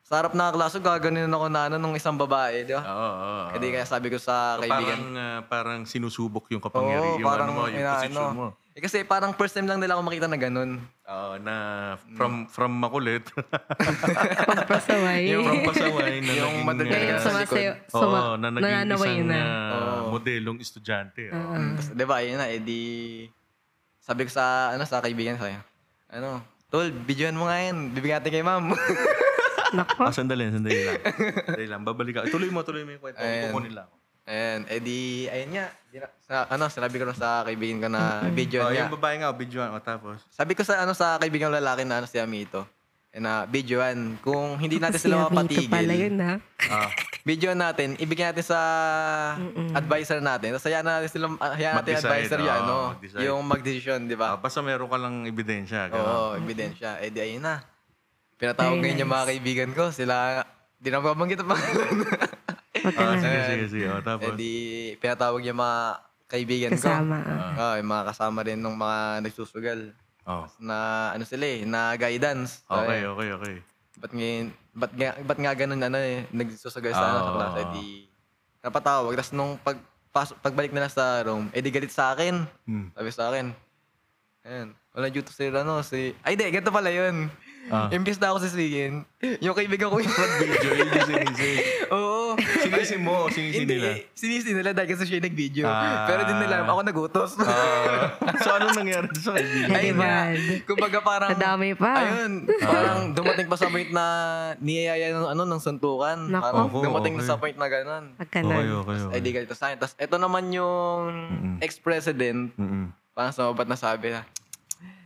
sa harap na klaso, gaganin ako na ano nung isang babae, di ba? Oo, oo, oo. Eh di kaya sabi ko sa So, kaibigan. parang, ah, parang sinusubok yung Oo, kapangyarihan. yung parang, ano mo, yung ina- position ano. mo. Eh kasi parang first time lang nila ako makita na ganun. Oo, na from from makulit. Pagpasaway. from pasaway na Yung naging... madali Ngayon, Kaya ah, sa sumasayo. Oo, Suma, na naging nananaway isang na. ah, Oo. modelong estudyante. oo. Tapos, di ba, ayun na, eh di, sabi ko sa, ano, sa kaibigan sa'yo, ano, tol, videoan mo nga yan, bibigyan natin kay ma'am. Nako. Ah, sandali, sandali lang. sandali lang, babalik ka. Tuloy mo, tuloy mo yung kwento. Ayan. Kukunin lang. Ayan, eh di, ayun nga, di na- sa, ano, sinabi ko na sa kaibigan ko na video Oh, niya. yung babae nga, videoan ko. Tapos, Sabi ko sa ano sa kaibigan ko lalaki na ano si Amito, eh, na videoan, kung hindi natin Si sila Amito pala mapatigil, yun, ha? ah, videoan natin, ibigyan natin sa advisor natin. Tapos hayaan natin sila, ah, hayaan natin Mag-decide, advisor yung oo, ano, mag-decide. yung mag-decision, di ah, ba? basta meron ka lang ebidensya. ganun. Oo, ebidensya. Eh di ayun na. Pinatawag Very ngayon yung mga kaibigan ko, sila, di na mabanggit ang pangalan. Huwag ka Ah, na. sige, sige, sige. Oh, eh tapos, di, pinatawag yung mga kaibigan ko. Kasama. Ah. Oo, yung mga kasama rin ng mga nagsusugal. oh. Na ano sila eh, na guidance. So, Okay, okay, okay. Ba't nga, ba't nga, ba't nga ganun ano eh, nagsusagay sa, ano, sa Ah. klase, di, napatawag. Tapos nung pag, pas, pagbalik nila sa room, eh di galit sa akin. Hmm. Sabi sa akin, ayun, wala due to si, ano, si, ay di, ganito pala yun. Ah. Imbis na ako sisihin, yung kaibigan ko yung Video, hindi sinisi. Oo. Sinisi mo o sinisi Hindi, nila? sinisi nila dahil kasi siya yung nag-video. Ah. Pero din nila, ako nagutos. Ah, so, anong nangyari sa kaibigan? Ayun nga. Bad. Kumbaga parang... Nadamay pa. Ayun. Parang dumating pa sa point na niyayaya ng, ano, ng suntukan. Nako. Parang Ako, dumating okay. sa point na gano'n. Ka Okay, okay, okay. Ay, di ganito sa akin. Tapos ito naman yung ex-president. Mm-mm. Parang sa mabat na sabi na,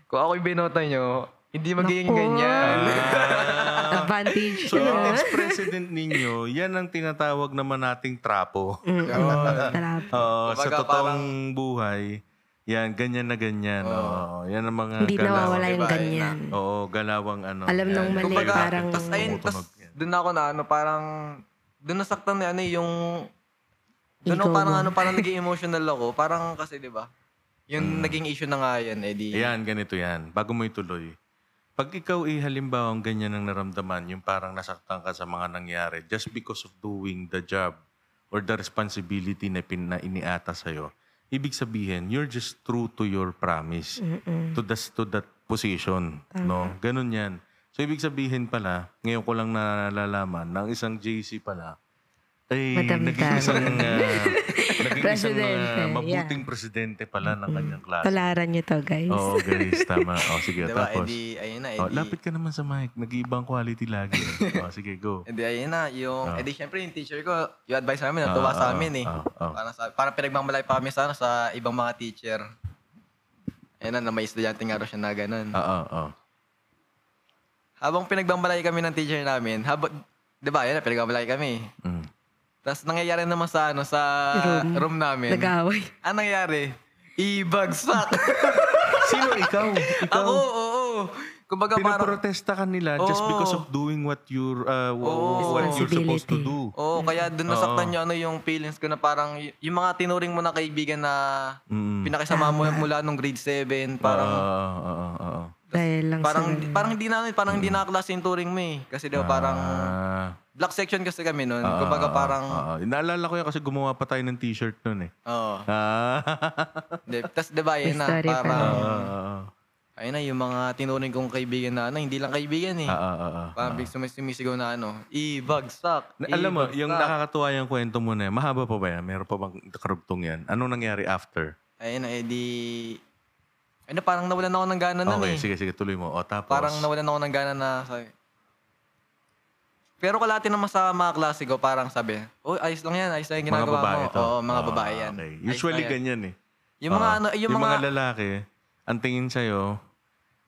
kung ako'y binota nyo, hindi magiging Nako. ganyan. Ah, Advantage. so, na. ex-president ninyo, yan ang tinatawag naman nating trapo. Sarap. Oo, sa Kumbaga, totoong buhay, yan, ganyan na ganyan. Oo, yan ang mga Hindi galaw. nawawala yung Diba? ganyan. Oo, galawang ano. Alam nung mali, Kumbaga, parang... tas ayun, yan. dun ako na ano, parang doon nasaktan na ano eh, yung doon ako parang ano, parang naging emotional ako. Parang kasi, di ba? Yung Mm. naging issue na nga yan, eh di. Ayan, ganito yan. Bago mo ituloy. Pag ikaw eh, halimbawa, ang ganyan ang naramdaman, yung parang nasaktan ka sa mga nangyari, just because of doing the job or the responsibility na, pin, na iniata sa'yo, ibig sabihin, you're just true to your promise. Mm-mm. To, the, to that position. No? Ganun yan. So, ibig sabihin pala, ngayon ko lang nalalaman, na ang isang JC pala, ay Madamdam. naging isang, ah, naging isang Presidente, ah, mabuting presidente pala ng kanyang klase. Palaran nyo to, guys. Oo, guys. Tama. O, sige. Di ba? Eh Tapos. di, ayun na, Oh, di. lapit ka naman sa mic. Nag-iibang quality lagi. o, sige, go. Eh di, ayun na, yung, Ah. eh di, syempre yung teacher ko, yung advice namin, natuwa Ah, sa ah, amin eh. ah, ah. Parang, sa, parang pinagmamalay pa kami sa, ano, sa ibang mga teacher. Ayun na, na may estudyante nga raw siya na ganun. Oo, oo. Habang pinagmamalay kami ng teacher namin, habang, di ba, ayun na, pinagmamalay kami. Mm. Tapos nangyayari naman sa, ano, sa Room. room, namin. Nag-away. Anong nangyari? Ibagsak. Sino ikaw? Ikaw? Ako, oo. Kumbaga parang, Pinaprotesta ka nila just Oo. because of doing what you're, uh, w- Oo. what you're supposed to do. oo, kaya doon Oo. nasaktan niyo ano yung feelings ko na parang, y- yung mga tinuring mo na kaibigan na Mm. pinakisama mo mula nung grade 7, parang, Oo, oo, oo, oo. Dahil lang parang, sa... parang hindi na, parang hindi na klase yung turing mo eh. Kasi diba parang, Ah, black section kasi kami nun. ah, Kumbaga ah, parang, ah, ah. Naalala ko yan kasi gumawa pa tayo ng t-shirt nun eh. oo. Ah. Tapos diba, yun na, parang. Ah, ah, ayun na, yung mga tinuring kong kaibigan na ano, hindi lang kaibigan eh. ah, ah, ah, ah. Parang big sumis- sumisigaw na ano, ibagsak. Na- Alam mo, ibagsak." yung nakakatuwa yung kwento mo na yan, mahaba pa ba yan? Meron pa bang karugtong yan? Anong nangyari after? Ayun na, edi... Na, parang nawalan ako ng gana nun Okay, eh. sige, sige, tuloy mo. O, tapos? Parang nawalan ako ng gana na sabi. Pero kalati naman sa mga klase ko, parang sabi, oh, ayos lang yan, ayos lang yung mga ginagawa babae mo. to. Oo, mga Ah, babae yan. okay. Ayos Usually lang yan. ganyan eh. Yung mga Ah, ano, yung, mga, lalaki, ang tingin sa'yo,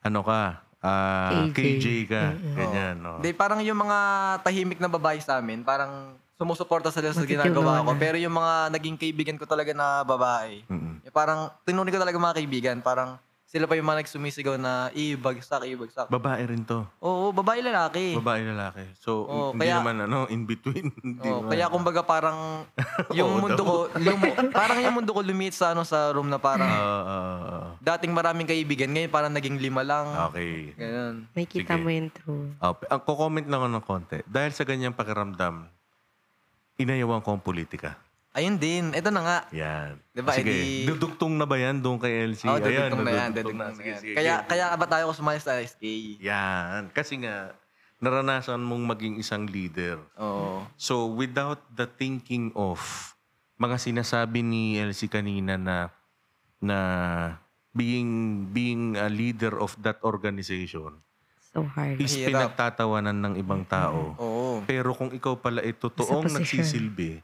ano ka, ah, KJ. KJ ka. Ganyan, no? Di, parang yung mga tahimik na babae sa amin, parang sumusuporta sila sa Matitulungan ginagawa ko. na. Pero yung mga naging kaibigan ko talaga na babae, Mm-mm. yung parang tinuring ko talaga mga kaibigan, parang sila pa yung mga nagsumisigaw na ibagsak, ibagsak. Babae rin to. Oo, babae lalaki. Babae lalaki. So, Oo, hindi kaya- naman ano, in between. Hindi Oo, naman. kaya kumbaga parang yung Oo mundo daw. ko, lumu- parang yung mundo ko lumit sa ano sa room na parang Ah, ah, ah. dating maraming kaibigan, ngayon parang naging lima lang. okay. Ganun. May kita Sige. mo yung true. Uh, ang comment lang ako ng konti. Dahil sa ganyang pakiramdam, inayawan ko ang politika. Ayun din. Ito na nga. Yan. Diba, Sige, edi- dudugtong na ba yan doon kay LC? Oo, Ayan, dudugtong na yan. Dudugtong na Sige, sige, Kaya, kaya ba tayo ko sumali sa SK? Yan. Kasi nga, naranasan mong maging isang leader. Oo. So, without the thinking of mga sinasabi ni LC kanina na na being being a leader of that organization So hard. is pinagtatawanan ng ibang tao. Oo. Pero kung ikaw pala ay totoong nagsisilbi,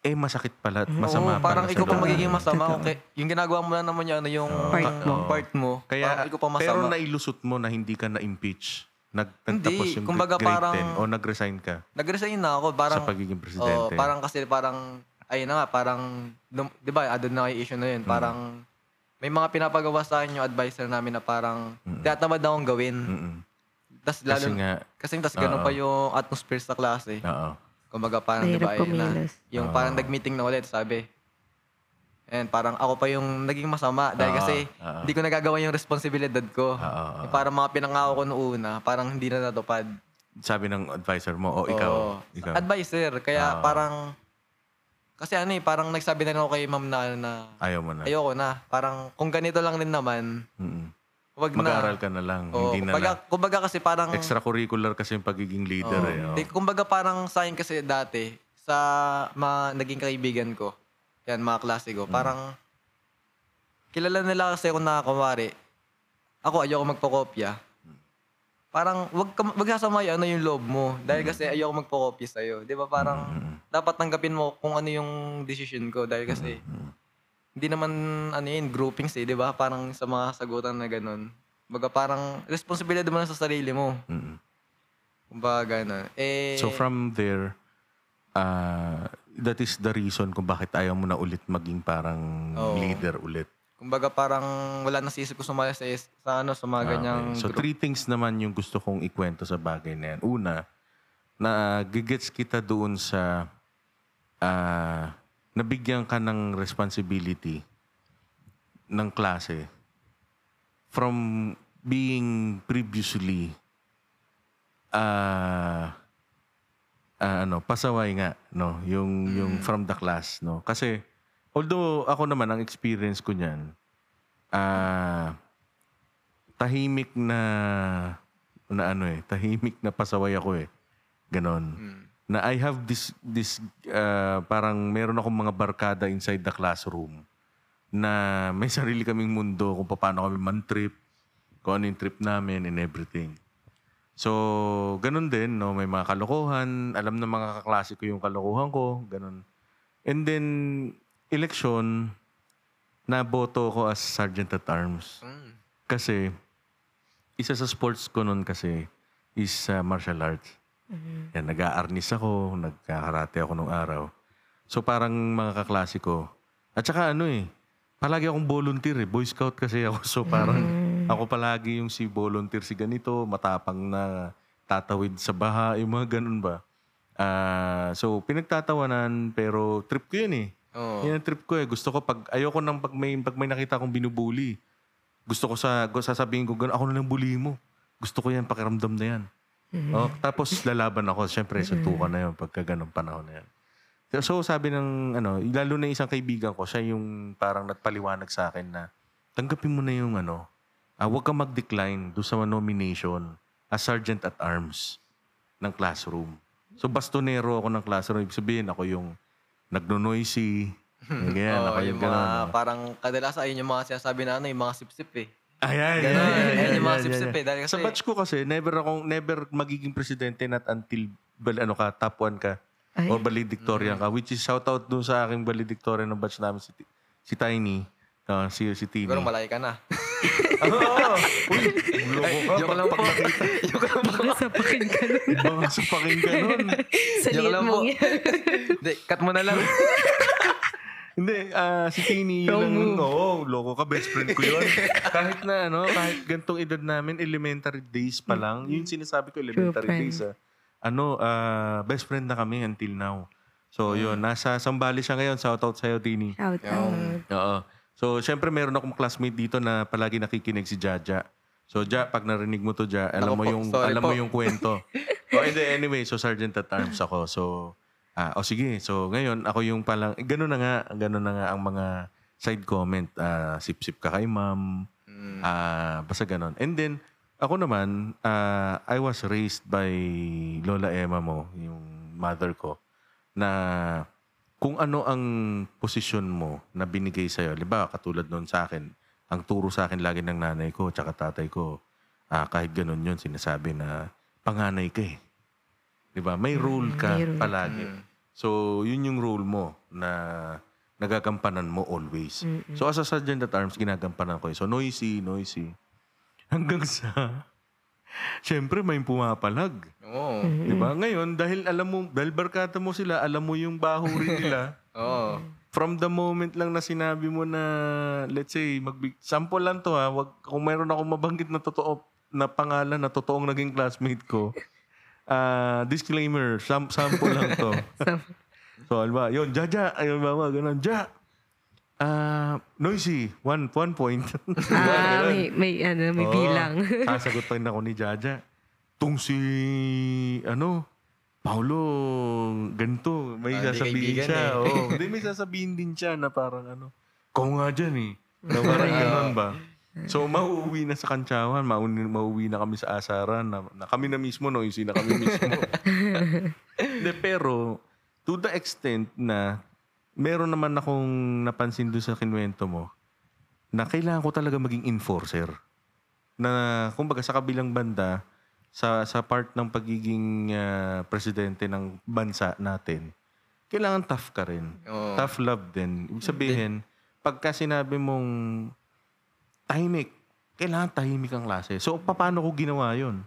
eh masakit pala at masama Oo, parang pala ikaw sa pa loob. magiging masama. Totoo. Okay. Yung ginagawa mo lang naman yung, ano, yung Part mo. part mo. Kaya, parang ikaw pa masama. pero nailusot mo na hindi ka na-impeach. Nag, Hindi. nagtapos yung Kumbaga grade parang- 10 o nag-resign ka Nag-resign na ako. Parang, sa pagiging Oo, presidente. parang kasi parang, ayun na nga, parang, dum- di ba, adod na kay issue na Mm. yun. Parang, may mga pinapagawa sa akin yung advisor namin na parang, tinatamad na akong gawin. Mm-mm. Tapos lalo, Kasi nga, kasi tas ganun Oo. pa yung atmosphere sa klase. oo. Kumbaga parang, di ba, Mahirap ayun na. kumilos. Yung Oo. parang nag-meeting na ulit, sabi. And parang ako pa yung naging masama dahil Oo, kasi oo. hindi ko nagagawa yung responsibilidad ko. Oo, Yung parang mga pinangako ko noong una, parang hindi na natupad. Sabi ng advisor mo, o ikaw, Oo. ikaw. Advisor. Kaya Oo. parang, kasi ano eh, parang nagsabi na rin ako kay ma'am na, na Ayaw mo na. ayoko na. Parang kung ganito lang rin naman, Mm-mm. Wag na. Mag-aaral ka na lang. Oo, hindi na kumbaga, lang. kumbaga kasi parang, Extracurricular kasi yung pagiging leader. Oo. eh. Di, kumbaga parang sa akin kasi dati, sa mga naging kaibigan ko, yan, mga klase ko, parang, kilala nila kasi ako na kumari, ako ayoko magpakopya. Parang, wag, ka, wag sasama yung ano yung loob mo. Dahil kasi ayoko magpakopya sa'yo. Di ba parang, dapat tanggapin mo kung ano yung decision ko. Dahil kasi, hindi naman, ano yun, groupings eh, di ba? Parang sa mga sagutan na ganun. Baga parang, responsibilidad mo na sa sarili mo. Mm-mm. Kumbaga na. Eh, So from there, uh, that is the reason kung bakit ayaw mo na ulit maging parang Oo. leader ulit. kumbaga parang wala nang sisip ko sumali sa, sa ano, sa mga Ah, ganyang okay. So group. three things naman yung gusto kong ikwento sa bagay na yan. Una, na gigets kita doon sa ah, nabigyan ka ng responsibility ng klase from being previously ah ah, ano, pasaway nga, no, yung yung from the class, no. Kasi although ako naman ang experience ko niyan, ah tahimik na na ano eh, tahimik na pasaway ako eh. Ganon. Na I have this this ah, parang meron akong mga barkada inside the classroom na may sarili kaming mundo kung paano kami man-trip, kung ano yung trip namin and everything. So, ganun din, no? May mga kalokohan. Alam ng mga kaklase ko yung kalokohan ko. Ganun. And then, election, naboto ko as Sergeant at Arms. Mm. Kasi, isa sa sports ko nun kasi is uh, martial arts. Yan, nag-aarnis ako, nagkakarate ako nung araw. So, parang mga kaklase ko. At saka ano eh, palagi akong volunteer eh. Boy Scout kasi ako. So, parang ako palagi yung si volunteer si ganito, matapang na tatawid sa baha, yung mga ganun ba. Ah, so, pinagtatawanan, pero trip ko yun eh. Oo. Yan ang trip ko eh. Gusto ko pag, ayoko nang pag may, pag may nakita akong binubuli. Gusto ko sa, sasabihin ko, "Gan- ako na lang bully mo. Gusto ko yan, pakiramdam na yan. Oh, tapos lalaban ako. Siyempre, suntukan na yun pagka ganong panahon na yan. So, sabi ng, ano, lalo na isang kaibigan ko, siya yung parang nagpaliwanag sa akin na, tanggapin mo na yung, ano, ah, huwag kang mag-decline do sa nomination as Sergeant at Arms ng classroom. So, bastonero ako ng classroom. Ibig sabihin, ako yung nagno-noisy. Ganyan, Oo, ako yung yung mga, gano'n. parang kadalasan ayun yung mga sinasabi na ano, yung mga sip-sip eh. Ayan, Ganun, ayan, ayan ayan, yung mga sip-sip eh. Dahil Sa kasi, batch ko kasi, never akong, never magiging presidente not until, bal, ano ka, top 1 ka. Ay. Or valedictorian ka. Which is shout out dun sa aking valedictorian ng batch namin, si, Ti- si Tiny. ah, si, si Tini. siguro malay ka na. Oo! Uy, loko ka. Joke lang po. Joke lang po. Baka sapakin ka nun. Baka supakin ka nun. Sa Joke liit lang mong po. yan. Hindi, cut mo na lang. Hindi, ah, si Tini yun ang, move. oo, loko ka, best friend ko yun. kahit na, ano, kahit gantong edad namin, elementary days pa lang, yun sinasabi ko, elementary friend. days, ah. Ano, ah, best friend na kami until now. So, yun, nasa Sambali siya ngayon. Shout out sa'yo, Tini. Shout out. Oo. So, syempre, meron akong classmate dito na palagi nakikinig si Jaja. So, Ja, pag narinig mo to, Ja, alam Ako mo po, yung sorry alam mo po. yung kwento. oh, and then, anyway, so Sergeant at Arms ako. So, ah, oh sige. So, ngayon, ako yung palang, eh, ganun na nga, ganun na nga ang mga side comment. Ah, sip-sip ka kay ma'am. Ah, basta ganun. And then, ako naman, ah, I was raised by Lola Emma mo, yung mother ko, na kung ano ang posisyon mo na binigay sa'yo. Diba, katulad nun sa akin, ang turo sa akin lagi ng nanay ko tsaka tatay ko, ah, kahit ganun yun, sinasabi na panganay ka eh. Diba? May role ka may role. palagi. So, yun yung role mo na nagagampanan mo always. So, as a sergeant at arms, ginagampanan ko. eh. So, noisy, noisy. Hanggang sa, syempre, may pumapalag. Oo. Di ba? Ngayon, dahil alam mo, dahil barkada mo sila, alam mo yung bahuri nila, Oo. from the moment lang na sinabi mo na, let's say, magbig sample lang to ha, wag, kung mayroon akong mabanggit na totoo, na pangalan na totoong naging classmate ko, ah disclaimer, sam- sample lang to. so, alba, yun, Jaja, ayun ba, ganun, Ja, ah noisy, one, one point. Ah, may, may, ano, may Oo. bilang. Sasagutin ako ni Jaja. Tung si, ano, Paulo, ganito. May Ah, sasabihin kaibigan siya. eh. Oo. Hindi, may sasabihin din siya na parang ano, ikaw nga dyan eh. Na parang ganun ba? So, mauuwi na sa kantsawan. Mauwi, mauwi na kami sa asaran. Na, na kami na mismo, no? Yung na kami mismo. Hindi, pero, to the extent na meron naman akong napansin doon sa kinwento mo na kailangan ko talaga maging enforcer. Na, kumbaga, sa kabilang banda, sa sa part ng pagiging ah, presidente ng bansa natin, kailangan tough ka rin. Oo. Tough love din. Ibig sabihin, pagka sinabi mong tahimik, kailangan tahimik ang klase. So, paano ko ginawa yun?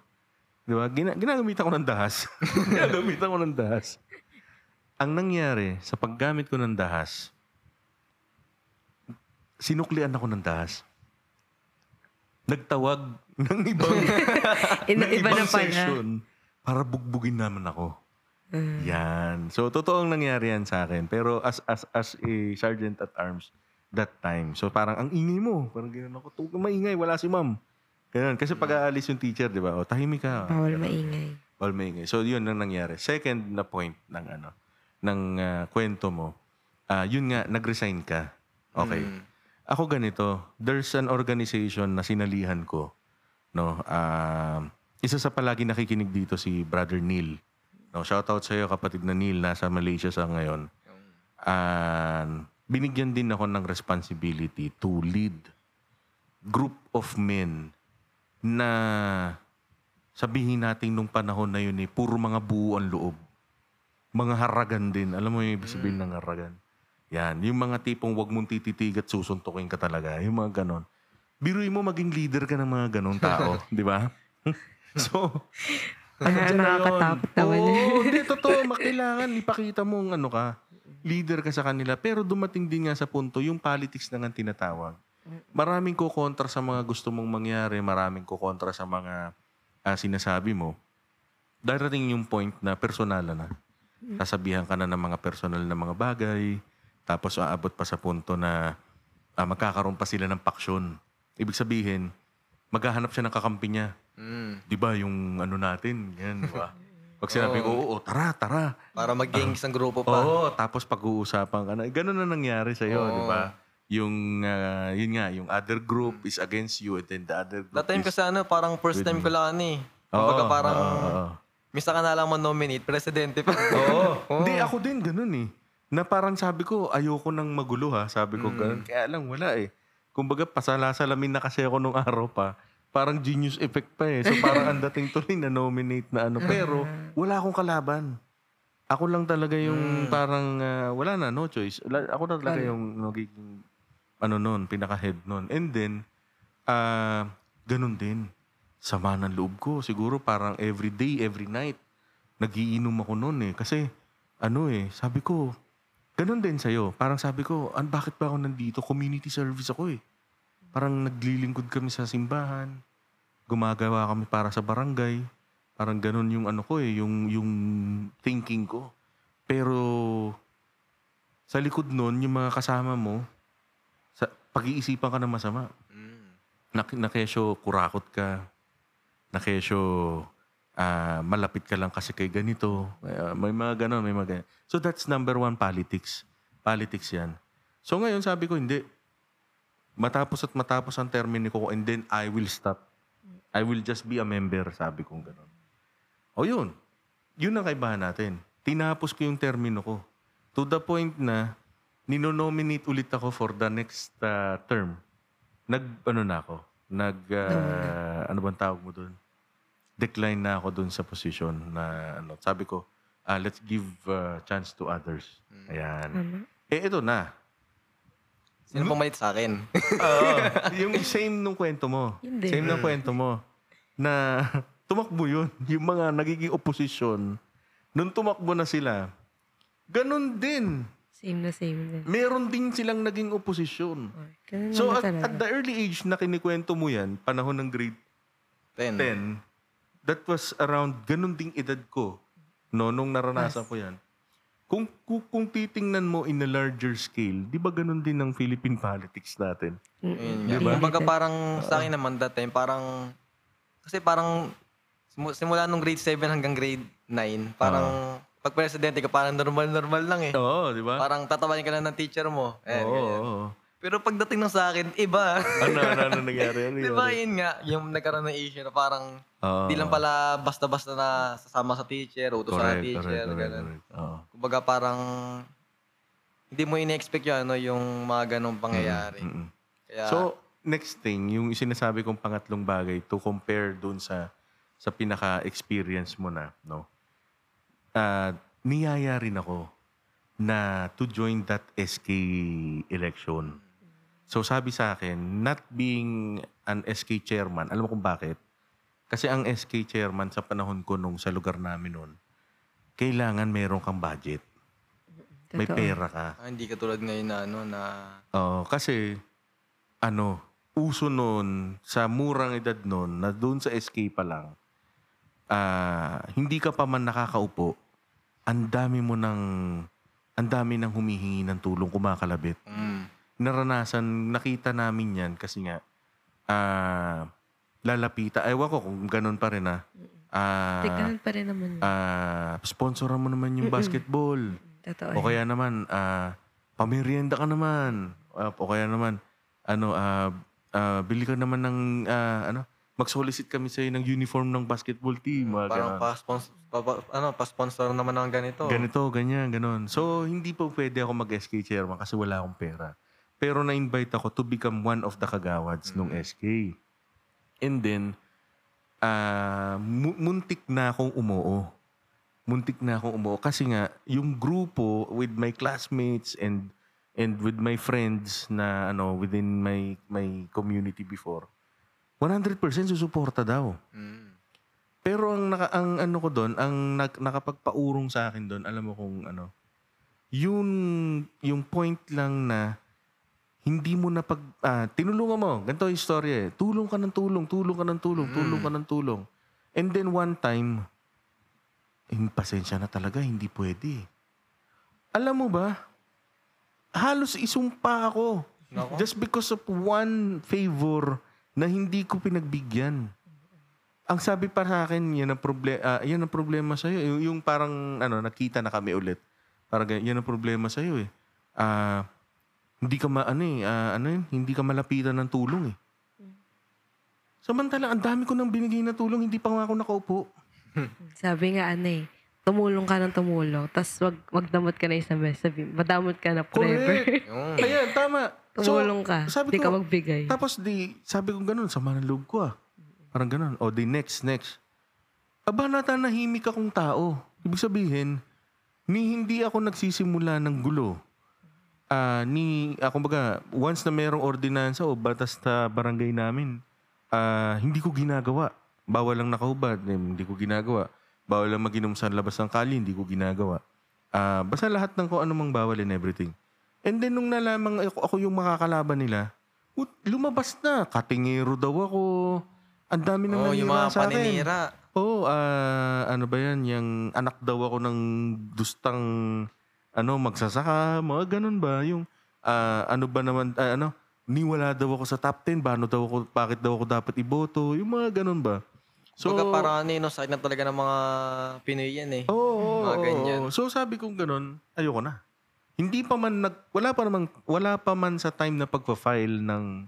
Di ba? Gina- ginagamitan ko ng dahas. ginagamitan ko ng dahas. Ang nangyari, sa paggamit ko ng dahas, sinuklian ako ng dahas. Nagtawag ng ibang, Ina- ng iba na ibang pala. session para bugbugin naman ako. Mm. Yan. So, totoong nangyari yan sa akin. Pero as as as a sergeant at arms that time. So, parang ang ingay mo. Parang gano'n ako. Tuwag maingay. Wala si ma'am. Ganun. Kasi pag aalis yung teacher, di ba? O, tahimik ka. Bawal maingay. All maingay. So, yun ang nangyari. Second na point ng ano, ng ah, kwento mo. ah yun nga, nag-resign ka. Okay. Mm. Ako ganito, there's an organization na sinalihan ko. No, ah, isa sa palagi nakikinig dito si Brother Neil. No, shoutout sa iyo kapatid na Neil nasa Malaysia sa ngayon. Ah, binigyan din ako ng responsibility to lead group of men na sabihin natin nung panahon na yun eh, puro mga buo ang loob. Mga haragan din. Alam mo yung ibig sabihin ng haragan? Yan. Yung mga tipong wag mong tititig at susuntukin ka talaga. Yung mga ganon. Biruin mo maging leader ka ng mga ganong tao. di ba? so, dyan na yun. nakakatakot naman Oo, hindi, totoo. Makailangan, ipakita mo ano ka. Leader ka sa kanila. Pero dumating din nga sa punto, yung politics na nga tinatawag. Maraming ko kontra sa mga gusto mong mangyari. Maraming ko kontra sa mga ah, sinasabi mo. Darating yung point na personal na. Sasabihan ka na ng mga personal na mga bagay. Tapos aabot pa sa punto na ah, magkakaroon pa sila ng paksyon. Ibig sabihin, maghahanap siya ng kakampi niya. Mm. Di ba yung ano natin, yan, di ba? Pag sinabi ko, oo, tara, tara. Para maging isang grupo pa. Oo, tapos pag-uusapan ka na. Ganun na nangyari sa'yo, Oo. di ba? Yung, ah, yun nga, yung other group is against you and then the other group That time is... kasi ano, parang first time ko lang ano eh. Kumbaga parang, oo, misa ka na lang mo-nominate, presidente pa. Oo. Hindi, ako din ganun eh. Na parang sabi ko, ayoko nang magulo ha. Sabi ko ganun. Kaya lang, wala eh. Kumbaga, pasala-salamin na kasi ako nung araw pa. Parang genius effect pa eh. So parang ang dating tuloy na nominate na ano. Pero wala akong kalaban. Ako lang talaga yung parang ah, wala na, no choice. Wala- Ako na talaga yung nagiging ano nun, pinaka-head nun. And then, ah ganun din. Sama ng loob ko. Siguro parang every day, every night, nagiinom ako noon eh. Kasi, ano eh, sabi ko, ganun din sa'yo. Parang sabi ko, an, bakit ba ako nandito? Community service ako eh. Parang naglilingkod kami sa simbahan. Gumagawa kami para sa barangay. Parang ganun yung ano ko eh, yung, yung thinking ko. Pero, sa likod nun, yung mga kasama mo, sa, pag-iisipan ka na masama. Mm. Na, na kesyo kurakot ka. Na kesyo ah, malapit ka lang kasi kay ganito. Ah, may mga ganon, may mga ganyan. So that's number one politics. Politics yan. So ngayon sabi ko, hindi. Matapos at matapos ang termino ko and then I will stop. I will just be a member, sabi kong ganon. O yun. Yun ang kaibahan natin. Tinapos ko yung termino ko. To the point na ninonominate ulit ako for the next ah, term. Nag, ano na ako? Nag, ah, ano bang tawag mo doon? Decline na ako doon sa position na, ano, sabi ko, ah, let's give ah, chance to others. Ayan. Tama. Eh, ito na. Sino pumalit sa akin? Oo. yung same nung kwento mo. Yun din. Same nung kwento mo. Na tumakbo yun. Yung mga nagiging opposition, nung tumakbo na sila, ganun din. Same na same din. Meron din silang naging opposition. Ganun So naman at, talaga. at the early age na kinikwento mo yan, panahon ng grade Ten. 10, that was around ganun ding edad ko. No, nung naranasan ko yan. Kung, kung, kung titingnan mo in a larger scale, di ba ganun din ang Philippine politics natin? Yun Di ba? Kumbaga parang sa akin naman that time, parang, kasi parang, simu- simula nung grade 7 hanggang grade 9, parang, pag presidente ka, parang normal-normal lang eh. Oo, di ba? Parang tatawanin ka lang ng teacher mo. Eh, Oo, ganyan. oo. Pero pagdating ng sa akin, iba. Ano, ano, ano nangyari? Ano Di nangyari? ba yun nga, yung nagkaroon ng issue na parang, Oo. di lang pala basta-basta na sasama sa teacher, utos sa Correct, teacher, correct, ganun. correct. Oo. Kumbaga parang, hindi mo ine-expect yun, ano, yung mga ganong pangyayari. Mm-mm. Kaya, So, next thing, yung sinasabi kong pangatlong bagay to compare dun sa sa pinaka-experience mo na, no? Ah, niyaya rin ako na to join that SK election. So sabi sa akin, not being an SK chairman, alam mo kung bakit? Kasi ang SK chairman sa panahon ko nung sa lugar namin noon, kailangan meron kang budget. May Totoo. pera ka. ah, hindi katulad ngayon na, ano, na, Oo, kasi ano, uso noon sa murang edad noon na doon sa SK pa lang, ah, hindi ka pa man nakakaupo, ang dami mo ng, ang dami ng humihingi ng tulong, kumakalabit. Mm. Naranasan, nakita namin yan kasi nga, ah, lalapita. Ewan ko kung ganun pa rin ah. Ah, Tignan pa rin naman. ah, sponsoran mo naman yung basketball. Totoo. O kaya naman, ah, pamerienda ka naman. Ah, o kaya naman, ano, ah, ah, bili ka naman ng, ah, ano, mag-solicit kami sa'yo ng uniform ng basketball team. mga Parang ganon. pa-sponsor, pa, pa- ano, pa-sponsor naman ng ganito. Ganito, ganyan, ganon. So, hindi po pwede ako mag-SK chairman kasi wala akong pera. Pero na-invite ako to become one of the kagawads nung SK. And then, ah, mu- muntik na akong umuo. Muntik na akong umuo. Kasi nga, yung grupo with my classmates and and with my friends na ano within my my community before 100% susuporta daw. Mm. Pero ang naka, ang ano ko doon, ang nag, nakapagpaurong sa akin doon, alam mo kung ano, yung yung point lang na hindi mo na pag ah, tinulungan mo. Ganito yung story eh. Tulong ka ng tulong, tulong ka ng tulong, tulong ka ng tulong. And then one time, eh, pasensya na talaga, hindi pwede. Alam mo ba, halos isumpa ako. Nako. Just because of one favor na hindi ko pinagbigyan. Ang sabi pa sa akin, yan ang, proble- ah, yan ang problema sa'yo. Yung, yung parang, ano, nakita na kami ulit. Parang, ganyan, yan ang problema sa'yo eh. Ah, hindi ka ma, ano eh, ah, ano yun, hindi ka malapitan ng tulong eh. Samantala, ang dami ko nang binigay na tulong, hindi pa nga ako nakaupo. Sabi nga ano eh, tumulong ka ng tumulong, tapos wag, wag damot ka na isang beses. Sabi, madamot ka na forever. Correct. Ayan, tama. tumulong ka, sabi di ka ko, magbigay. Tapos di, sabi ko ganun, sama ng loob ko ah. Parang ganun. O di next, next. Aba, natanahimik akong tao. Ibig sabihin, ni hindi ako nagsisimula ng gulo. Ah, ni, ako baga, once na merong ordinansa o batas sa barangay namin, ah, hindi ko ginagawa. Bawal lang nakahubad, eh, hindi ko ginagawa. Bawal lang maginom sa labas ng kali, hindi ko ginagawa. Ah, basta lahat ng kung anumang bawal and everything. And then nung nalaman ako, ako yung makakalaban nila, ut- lumabas na. Katingero daw ako. Ang dami nang oh, yung nanira mga sa akin. paninira. Oo, ah, ano ba yan? Yung anak daw ako ng dustang ano, magsasaka, mga ganun ba? Yung ah, ano ba naman, ah, ano, niwala daw ako sa top 10, paano daw ako, bakit daw ako dapat iboto? Yung mga ganun ba? So, Baga parang ano yun, no, sakit na talaga ng mga Pinoy yan eh. Oo, oo, Mga oo, ganyan. oo. So sabi kong ganun, ayoko na. Hindi pa man nag wala pa naman wala pa man sa time na pagpa-file ng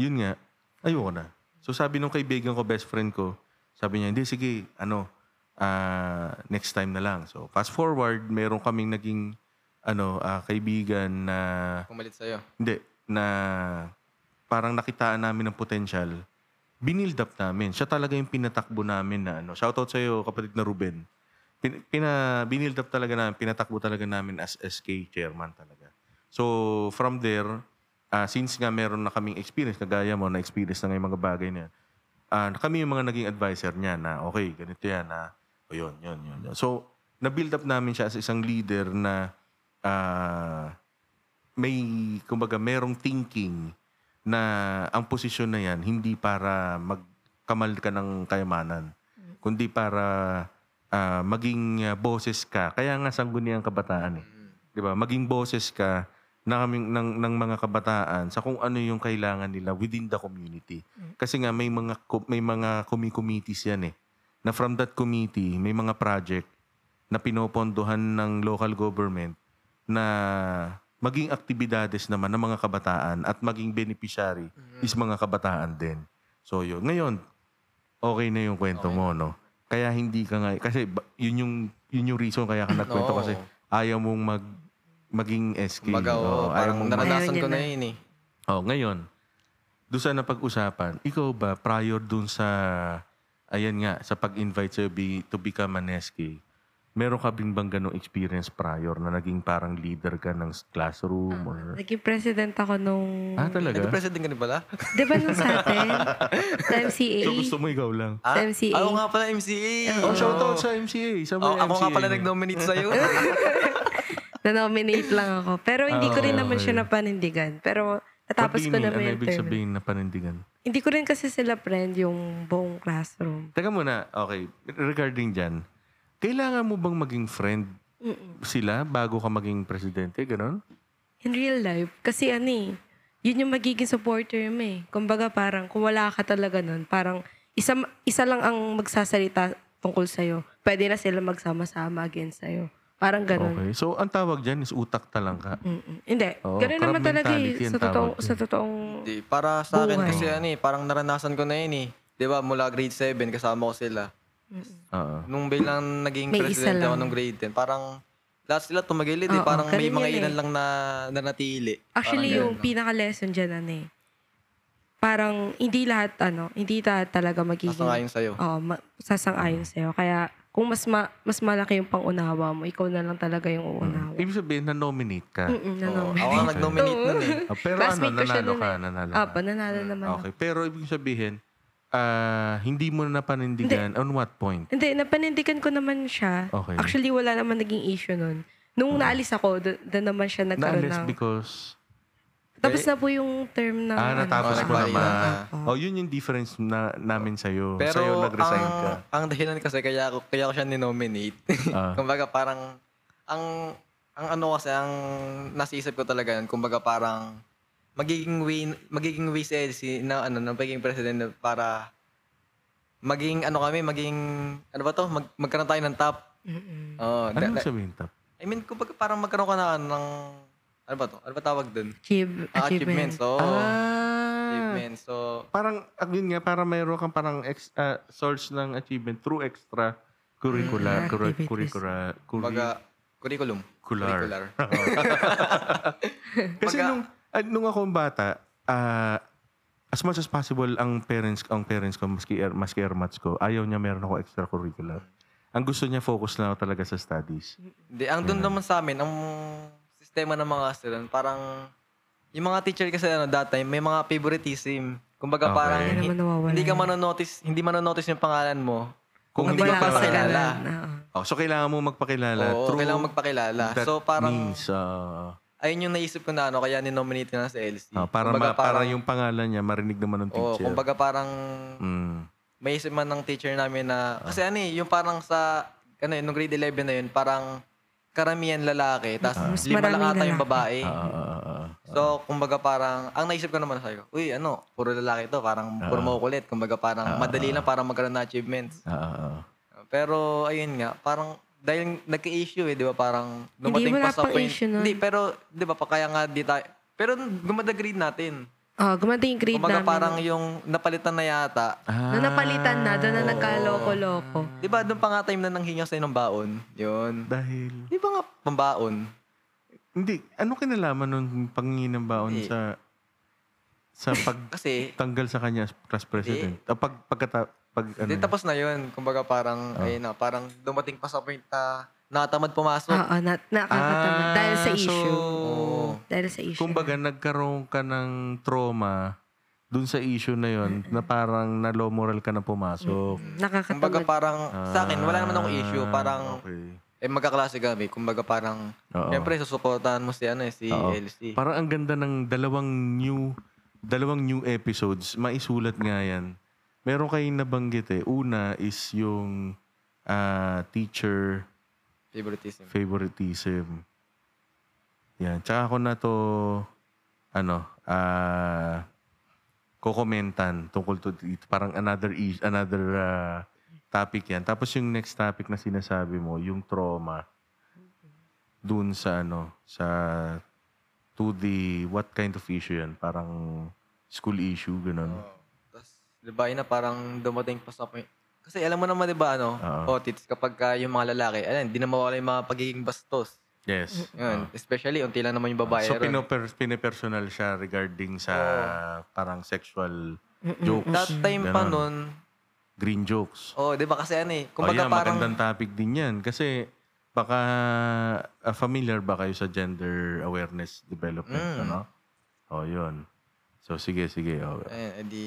yun nga, ayoko na. So sabi nung kaibigan ko, best friend ko, sabi niya, hindi sige, ano, ah, next time na lang. So fast forward, meron kaming naging ano, ah, kaibigan na Pumalit sa'yo. hindi na parang nakitaan namin ng potential. Binild up namin. Siya talaga yung pinatakbo namin na ano. Shoutout sa iyo kapatid na Ruben. Pin, pina, binild up talaga namin, pinatakbo talaga namin as SK chairman talaga. So, from there, ah, since nga meron na kaming experience, kagaya mo, na experience na nga yung mga bagay na yan, ah, kami yung mga naging advisor niya na, okay, ganito yan, na, o yun, yun, yun, yun. So, na-build up namin siya as isang leader na ah, may, kumbaga, merong thinking na ang posisyon na yan, hindi para magkamal ka ng kayamanan, kundi para ah, maging ah, boses ka. Kaya nga sangguniang kabataan eh. 'Di ba? Maging boses ka ng, aming- ng, ng mga kabataan sa kung ano yung kailangan nila within the community. Kasi nga may mga may mga committees yan eh. Na from that committee, may mga project na pinopondohan ng local government na maging aktibidades naman ng mga kabataan at maging beneficiary is mga kabataan din. So yun. Ngayon, okay na yung kwento mo, no? Kaya hindi ka nga, kasi yun yung, yun yung reason kaya ka nagkwento Oo. kasi ayaw mong mag, maging SK. Baga, Oo, oh, ayaw parang mong naranasan ko na. yun eh. Oh, ngayon, doon sa napag-usapan, ikaw ba, prior doon sa, ayan nga, sa pag-invite sa'yo be, to become an SK, meron ka bing bang ganong experience prior na naging parang leader ka ng classroom? Or... Naging president ako nung... Ah, talaga? Nag-president ka rin pala? Di ba nung sa atin? sa MCA? So gusto mo ikaw lang? Ah, MCA. Ako nga pala, MCA. Oh, shoutout sa MCA. Sa Oh, mga ako nga MCA pala nag-nominate sa'yo. Na-nominate lang ako. Pero hindi ko rin Ah, naman siya napanindigan. Pero natapos ko mean? naman Ano yung ibig term. sabihin na panindigan? Hindi ko rin kasi sila friend yung buong classroom. Teka muna, okay. Regarding dyan, kailangan mo bang maging friend Mm-mm. sila bago ka maging presidente, ganon? In real life. Kasi ano eh, yun yung magiging supporter mo eh. Kumbaga parang kung wala ka talaga nun, parang isa, isa lang ang magsasalita tungkol sa'yo. Pwede na sila magsama-sama against sa'yo. Parang ganun. Okay. So, ang tawag dyan is utak talangka. Mm-mm. Hindi. Oo, ganun naman talaga eh. mentality ang Sa totoong, tawag sa totoong... Di, para sa akin Buhay. kasi ano eh, parang naranasan ko na yun eh. Di ba, mula grade 7, kasama ko sila. Oo. Nung biglang naging May isa presidente ako lang. nung grade 10, parang lahat sila tumagilid eh. Oo, Parang may ganun mga ilan eh. lang na, na natili. Actually, Parang yung ganun. pinaka-lesson dyan, ano eh. Parang hindi lahat, ano, hindi lahat talaga magiging... Sasang-ayon sa'yo. Oo, ma- sasang-ayon sa'yo. Kaya, kung mas ma- mas malaki yung pangunawa mo, ikaw na lang talaga yung uunawa. Ibig sabihin, na-nominate ka. Mm-mm, na Oo, naman. ako ang nag-nominate nun eh. Ah, pero ano, Classmate ko siya nanalo nun ka, eh. nanalo Ah, ka. pananalo naman ako. Okay, pero ibig sabihin, ah hindi mo na napanindigan on what point? Hindi, napanindigan ko naman siya. Okay. Actually, wala naman naging issue nun. Nung naalis ako, doon naman siya nagkaroon Naalis ng... because... Tapos na po yung term ng... Ah, natapos Oh, mo nagbahay naman. na. Oh, yun yung difference na namin sa'yo. Pero sa'yo ang, nag-resign ka. ang dahilan kasi kaya ako, kaya ako siya ninominate. Ah. kumbaga parang, ang, ang ano kasi, ang nasa isip ko talaga yun, kumbaga parang, magiging way, magiging way si Elsie na ano, na pagiging president para maging ano kami, maging, ano ba to, Mag, magkaroon tayo ng top. Mm-mm. Oh, Ano da- sabihin, Tap? I mean, kumbaga parang magkaroon ka na ng, ano ba to? Ano ba tawag dun? Achieve, Ah, achievement. achievements. Oo. Ah, Achievements. So, parang, ah, yun nga, parang mayroon kang parang ex, ah, source ng achievement through extra curricular, Mm, curri- activities. curricular, kumbaga, curriculum. curricular. Kasi Baga- nung, ah, nung ako bata, ah, as much as possible, ang parents, ang parents ko, maski, air, maski airmats ko, ayaw niya meron ako extracurricular. Ang gusto niya, focus lang talaga sa studies. Hindi, ang doon naman sa amin, ang sistema ng mga student, parang, yung mga teacher kasi ano, that time, may mga favoritism. Kumbaga Okay. parang, Hindi hindi ka manonotice, hindi manonotice yung pangalan mo. Kung Kung hindi ka pa pakilala. Oh, so, kailangan mo magpakilala. Oo, through kailangan magpakilala. So parang, means, ah, ayun yung naisip ko na ano, kaya ninominate ko na sa LC. ah, para, kumbaga ma- para parang, yung pangalan niya marinig naman ng Oo, teacher. kumbaga parang, Mm. may isip man ng teacher namin na, Ah. kasi ano eh, yung parang sa, ano yun, nung grade 11 na yun, parang karamihan lalaki, tapos Mas lima lang ata yung babae. Ah, ah, ah, ah. So, kumbaga parang, ang naisip ko naman sa'yo, uy, ano, puro lalaki to, parang puro makukulit. Kumbaga parang madali lang para magkaroon ng achievements. Ah, ah, ah. Pero, ayun nga, parang, dahil nagka-issue eh, di ba, parang dumating wala pa sa point. issue nun. Hindi, pero, di ba, pa kaya nga di tayo, pero gumanda grade natin. Oh, gumanda yung grade Kumbaga namin. parang yung napalitan na yata. Ah, Nung napalitan na, doon na nagkaloko-loko. Di ba, doon pa nga time na nanghinga sa'yo ng baon? Yun. dahil... Di ba nga, pambaon? Hindi. Ano kinalaman nung pangingin ng baon Hindi. sa sa Kasi, pagtanggal sa kanya as president? O pag, pagkata, pag ano? Hindi, tapos na yun. Kumbaga parang, Ah. ayun na, parang dumating pa sa point na nakatamad pumasok. Oo, na, nakakatamad. Ah, dahil sa so, issue. Oo. Dahil sa issue. Kumbaga, nagkaroon ka ng trauma dun sa issue na yon na parang na-low moral ka na pumasok. Nakakatamad. Kumbaga parang, sa akin, wala naman akong issue. Ah, Parang, Okay. eh magkaklase kami. Kumbaga parang, Oo. syempre, susuportahan mo si, ano, eh, si Oo. LC. Parang ang ganda ng dalawang new dalawang new episodes. Maisulat nga yan. Meron kayong nabanggit eh. Una is yung ah, teacher Favoritism. favoritism. Yan. Tsaka ako na to, ano, ah, kokomentan tungkol to dito. Parang another is another ah, topic yan. Tapos yung next topic na sinasabi mo, yung trauma. Dun sa ano, sa to the, what kind of issue yan? Parang school issue, ganun. Tapos, di ba, yun na parang dumating pa sa point. Kasi alam mo naman, di ba, ano, Oo. otits, kapag ka yung mga lalaki, alam, hindi na mawala yung mga pagiging bastos. Yes. Yun. Especially, unti lang naman yung babae. so, ron. pinoper, pinipersonal siya regarding sa parang sexual jokes. That time pa Ganon. nun, green jokes. oh, di ba kasi ano eh, Kumbaga, kumbaga parang, magandang topic din yan. Kasi baka ah, familiar ba kayo sa gender awareness development, Mm. ano? O, yun. So, sige, sige. Okay. ayun, edi,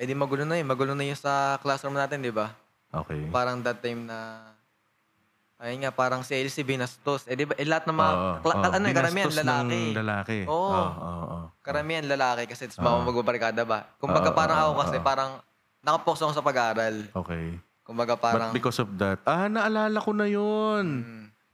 edi magulo na yun. Magulo na yun sa classroom natin, di ba? okay. Parang that time na, ayun nga, parang si LC binastos. Eh, di ba, eh, lahat ng mga, Oo, kla- oo. ano eh, karamihan Binastos lalaki. ng lalaki. Oo. Oo, oo, oo. Karamihan lalaki kasi tapos Oo. baka magbabarikada ba? Kumbaga Oo, parang oo, ako kasi parang nakapokus ako sa pag-aaral. Okay. Kumbaga But parang because of that, ah, naalala ko na yun.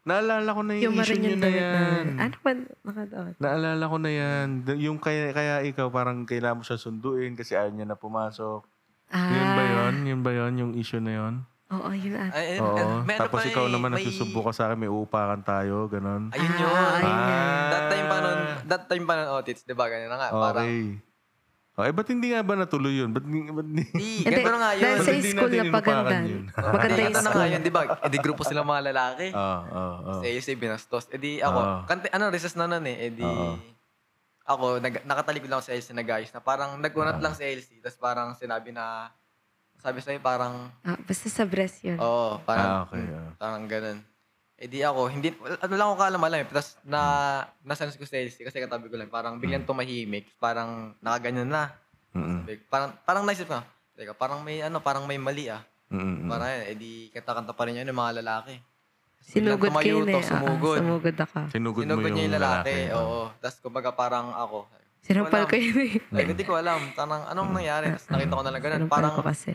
Naalala ko na yung, Yung issue nyo na yan. na. Ano ba nakadoon? Naalala ko na yan. Yung kaya, kaya ikaw parang kailangan mo siya sunduin kasi ayaw niya na pumasok. Ah. Yun ba yun? Yun ba yun? Yung issue na yun? Oo, yun ah. Ay, ay, Oo. meron Tapos pa ikaw eh, naman may- nagsusubo ka sa akin, may uupakan tayo, ganun. Ayun Ah, yun. ayun nga. That time pa nun, that time pa nun, Otits, di ba? Ganun na nga. Parang, Okay. Okay, ba't hindi nga ba natuloy yun? Ba't, hindi- ba't hindi? Di, Hindi, ganito na nga yun. dahil sa hindi school natin na paganda. inupakan yun? Maganda yung ganito na nga school. yun, di ba? Eh, di grupo sila mga lalaki. Oo, oo, oo. Kasi AUC binastos. Eh di ako, Oo. kante, ano, recess na nun eh. Eh di, Oo. ako, nag, nakatalikod lang ako sa LC na guys, na parang nagkunat lang sa LC, tapos parang sinabi na, sabi sa'yo parang, Ah, basta sa breast yun. oo, Ah, parang, okay, hmm, oo. parang ganun. Eh di ako, hindi, ano lang ako kaalam alam eh, tapos na, nasense ko sa LC, kasi katabi ko lang, parang biglang tumahimik, parang nakaganyan na. Mm-mm. Sabi ko, Parang, parang naisip ko, teka, parang may, ano, parang may mali ah. Mm-mm. Parang yan, eh di, kanta-kanta pa rin yun yung mga lalaki. Sinugod Biglang kayo tumayo na to, eh. Ah, sumugod. sumugod ako. Sinugod, mo Sinugod yung, niya yung lalaki. Oo. Oo. Tapos kumbaga parang ako. Sinampal Wala. ko yun eh. Like, hindi ko alam. Tanang, anong nangyari? Tapos nakita ko na lang ganun. Sinampal Parang, ko kasi.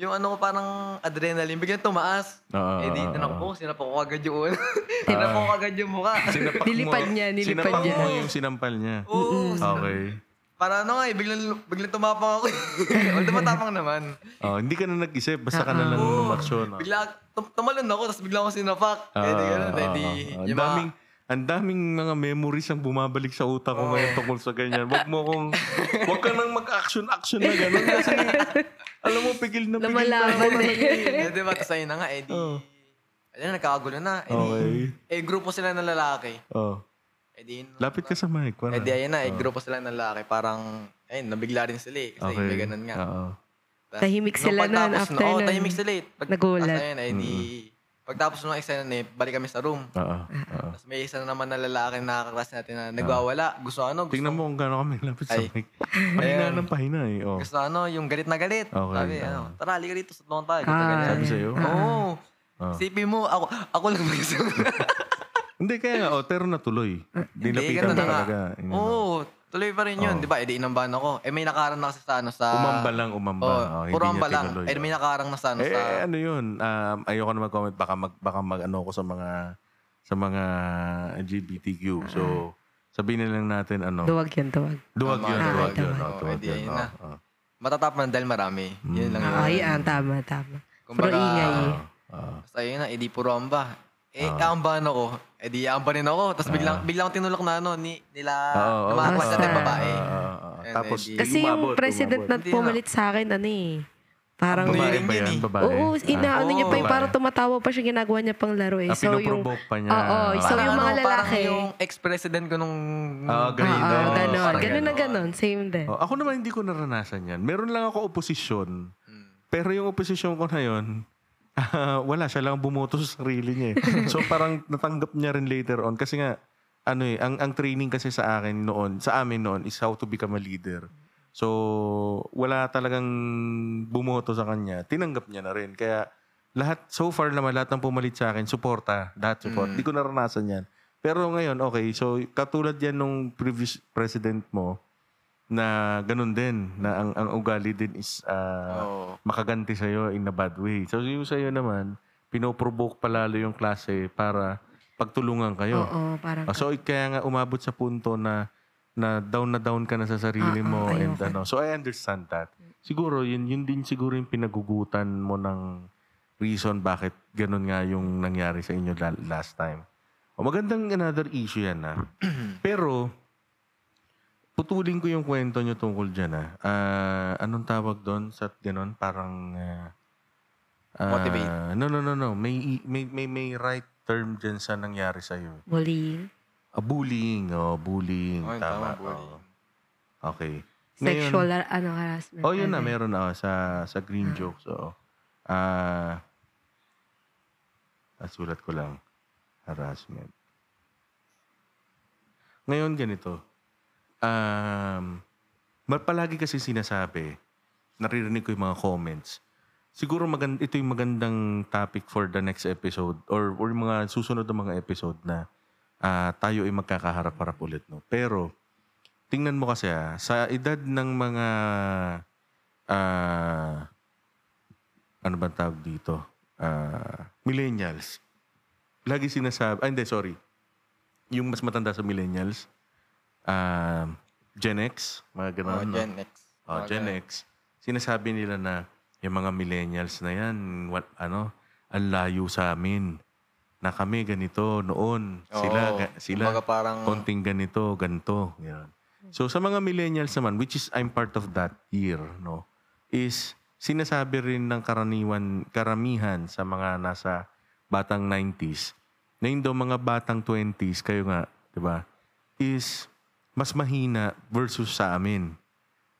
Yung ano ko parang adrenaline, biglang tumaas. Oo, eh di, oo. ko, sinapa ko agad yung ulo. tinap ko agad yung mukha. Sinapak Nilipad mo- niya, nilipad sinapak niya. mo yung sinampal niya. Oo. Okay. Para ano nga eh, biglang, biglang tumapang ako. Although matapang naman. Oh, hindi ka na nag-isip, basta ka na lang Oo. lumaksyon. oh. Bigla, tum- tumalon ako, tapos bigla ako sinapak. eh di ganun. Eh di, Ah, Ang yung daming, ang daming mga memories ang bumabalik sa utak ko ngayon tungkol sa ganyan. Wag mo kong, wag ka nang mag-action-action na gano'n kasi, alam mo, pigil na pigil na. Lumalaban eh. eh, di ba? Tapos ayun na nga, eh di, Oo. ayun, nagkakagulo na. Eh, Okay. eh, grupo sila ng lalaki. Oh. Eh di, Lapit ka sa mic. Para. eh di, ayun na, eh, grupo sila ng lalaki. Parang, ayun, nabigla rin sila eh. Kasi Okay. may ganun nga. Oo. Tas, Tahimik sila nun, after Oo, nun. tahimik sila eh. Pag, Nagulat. tas ayun, eh di, pagtapos nung eksena na eh, balik kami sa room. Oo. Oo. Tapos may isa na naman na lalaki na kaklase natin na nagwawala. Gusto ano, gusto, Tingnan mo kung gaano kami lapit sa Ay. mic. Pahina ng pahina eh. Oh. gusto ano, yung galit na galit. Okay, Sabi, oo. ano, tara, halika rito, sutlungan tayo. Ganito, Ah. ganyan. Sabi sa'yo? Oo. Oh. Sipin mo, ako, ako lang isa. Hindi, kaya nga, oh, pero natuloy. Dinapitan ganun ka na nga. talaga. Inano. Oo, tuloy pa rin yun. Oo. Di ba? Eh, di inambahan ako. Eh, may nakaharang na kasi sa ano, sa... Umamba lang, umamba. Oo, Oh, hindi puro niya lang. tinuloy. Eh, may nakaharang na sa ano, Eh, sa... eh, ano yun? Um, ayoko na mag-comment. Baka mag, baka mag ano ko sa mga sa mga LGBTQ. So, sabihin na lang natin ano. Duwag yun, duwag. Duwag Tama, yun, duwag. duwag yun. Oo, oh, duwag eh, yun. ayun oh, na. oh. Matatap man dahil marami. Yun lang yun. Ah, yan, tama, tama. Puro Kumbaga, ingay eh. Ah, Basta yun na, edi puro amba. Eh, aambahan ako. Eh, di aambahin ako. Tapos biglang, biglang akong tinulok na ano, ni, nila, Oo, oo. ng mga natin babae. ah, ah, ah. Ayun, Tapos, eh, di- Kasi yung umabot, president umabot. na Hindi pumalit sa akin, ano eh. Parang, Babae ba yun yan? eh. Babae? Oo, inaano Oo, niya pa yung babae. parang tumatawa pa siya, ginagawa niya pang laro eh. Ah, So yung, pinoprovoke pa niya. Oo, so Parang yung mga ano, Parang lalaki. yung ex-president ko nung... Ah, ganun. Oo, Oo, ganon. parang Ganon na ganon. ganon. Same din. Oh, ako naman hindi ko naranasan yan. Meron lang ako oposisyon. Hmm. Pero yung oposisyon ko na yun, ah, wala. Siya lang bumoto sa sarili niya. eh. so parang natanggap niya rin later on. Kasi nga, ano eh, ang, ang training kasi sa akin noon, sa amin noon, is how to become a leader. So, wala talagang bumoto sa kanya. Tinanggap niya na rin. Kaya, lahat, so far naman, lahat ng pumalit sa akin, suporta. Lahat support. Hindi ko naranasan yan. Pero ngayon, okay. So, katulad yan nung previous president mo, na ganun din, na ang, ang ugali din is ah, Oo. makaganti sa'yo in a bad way. So, yung sa'yo naman, pinoprovoke palalo yung klase para pagtulungan kayo. Oo, parang. Ah, so, kaya nga umabot sa punto na na down na down ka na sa sarili Ah, mo ah, and ayoko. ano. So I understand that. Siguro yun yun din siguro yung pinagugutan mo ng reason bakit ganun nga yung nangyari sa inyo la- last time. O magandang another issue yan na. Pero putulin ko yung kwento nyo tungkol dyan ah. Ah, anong tawag doon sa ganun? Parang ah, ah, Motivate. No, no, no, no. May, may, may, may right term dyan sa nangyari sa'yo. Bullying. Ah, bullying. Oh, bullying. Ay, tama. tama, bullying. oo. Okay. Sexual ar- ano, harassment. oh, yun na. Ano. Meron na sa, sa green jokes. Oo. Ah, ah, sulat ko lang. Harassment. Ngayon, ganito. Um, palagi kasi sinasabi, naririnig ko yung mga comments. Siguro magand ito yung magandang topic for the next episode or, or yung mga susunod na mga episode na ah, tayo ay magkakaharap-harap ulit. No? Pero, tingnan mo kasi ah, sa edad ng mga ah, ano ba tawag dito? Ah, millennials. lagi sinasabi, ah, hindi, sorry. Yung mas matanda sa millennials, ah, Gen X, mga Oh, ganun. no? Gen X. Oh, Mga Gen. X. Sinasabi nila na yung mga millennials na yan, what, ano, ang layo sa amin. Na kami ganito noon. Sila, Oo. ga- sila parang- konting ganito, ganito. Yan. So sa mga millennials naman, which is I'm part of that year, no, is sinasabi rin ng karaniwan, karamihan sa mga nasa batang 90s, na yung daw mga batang 20s, kayo nga, di ba, is mas mahina versus sa amin.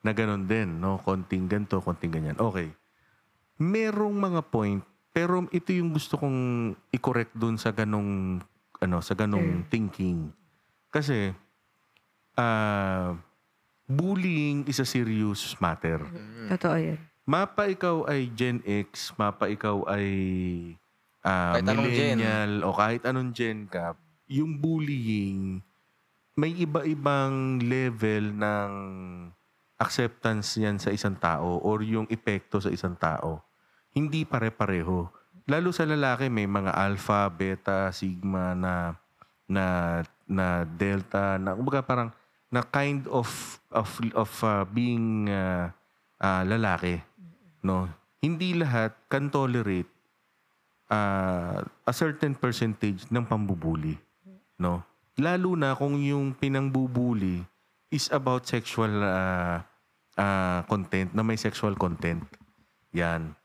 Na ganun din, no? Konting ganito, konting ganyan. Okay. Merong mga point, pero ito yung gusto kong i-correct dun sa ganong, ano, sa ganong thinking. Kasi, ah, bullying is a serious matter. Totoo yun. Mapa ikaw ay Gen X, mapa ikaw ay ah, Kahit millennial o kahit anong gen ka, yung bullying, may iba-ibang level ng acceptance yan sa isang tao or yung epekto sa isang tao. Hindi pare-pareho. Lalo sa lalaki, may mga alpha, beta, sigma na na na delta na kumbaga parang na kind of of of uh, being uh, uh, lalaki no hindi lahat can tolerate uh, a certain percentage ng pambubuli no lalo na kung yung pinangbubuli is about sexual uh, uh, content na may sexual content yan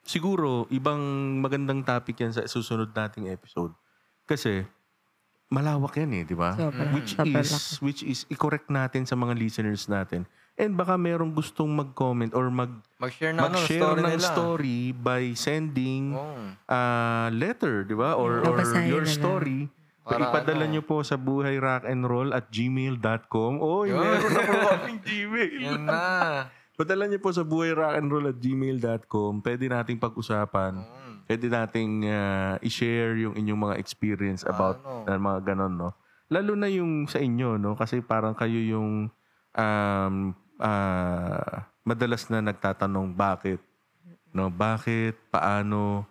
siguro ibang magandang topic yan sa susunod nating episode kasi malawak yan eh, di ba? Sobra. Which Sobra is laki. which is i-correct natin sa mga listeners natin. And baka merong gustong mag-comment or mag Mag-share na ano, mag-share story ng nila. story by sending Oo. a letter, di ba? Or, or Babasahin your na lang. story. Para ipadala ano? nyo po sa buhay rock and roll at gmail.com. Oy, Yun. meron na po kaming Gmail. Yan na. Padala niyo po sa buhay rock and roll at gmail.com. Pwede nating pag-usapan. Mm. Pwede nating ah, i-share yung inyong mga experience about Ano? na mga ganon, no? Lalo na yung sa inyo, no? Kasi parang kayo yung um, ah, madalas na nagtatanong bakit. No? Bakit? Paano?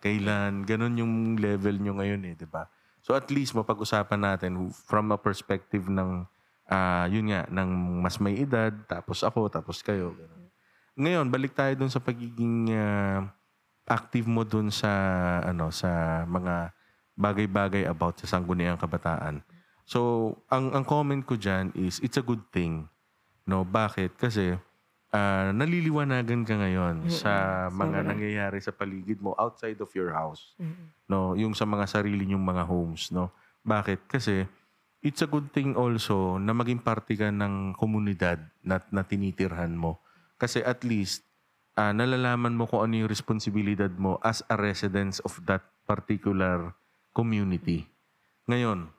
Kailan? Ganon yung level nyo ngayon eh, di ba? So at least mapag-usapan natin from a perspective ng ah, yun nga, ng mas may edad, tapos ako, tapos kayo. Ngayon, balik tayo dun sa pagiging ah, active mo dun sa ano sa mga bagay-bagay about sa sangguniang kabataan. So, ang ang comment ko diyan is it's a good thing. No, bakit? Kasi ah, naliliwanagan ka ngayon sa mga Sobra. nangyayari sa paligid mo outside of your house. Mm. No, yung sa mga sarili nyong mga homes, no. Bakit? Kasi it's a good thing also na maging parte ka ng komunidad na, na tinitirhan mo. Kasi at least ah, nalalaman mo kung ano yung responsibilidad mo as a residence of that particular community. Ngayon,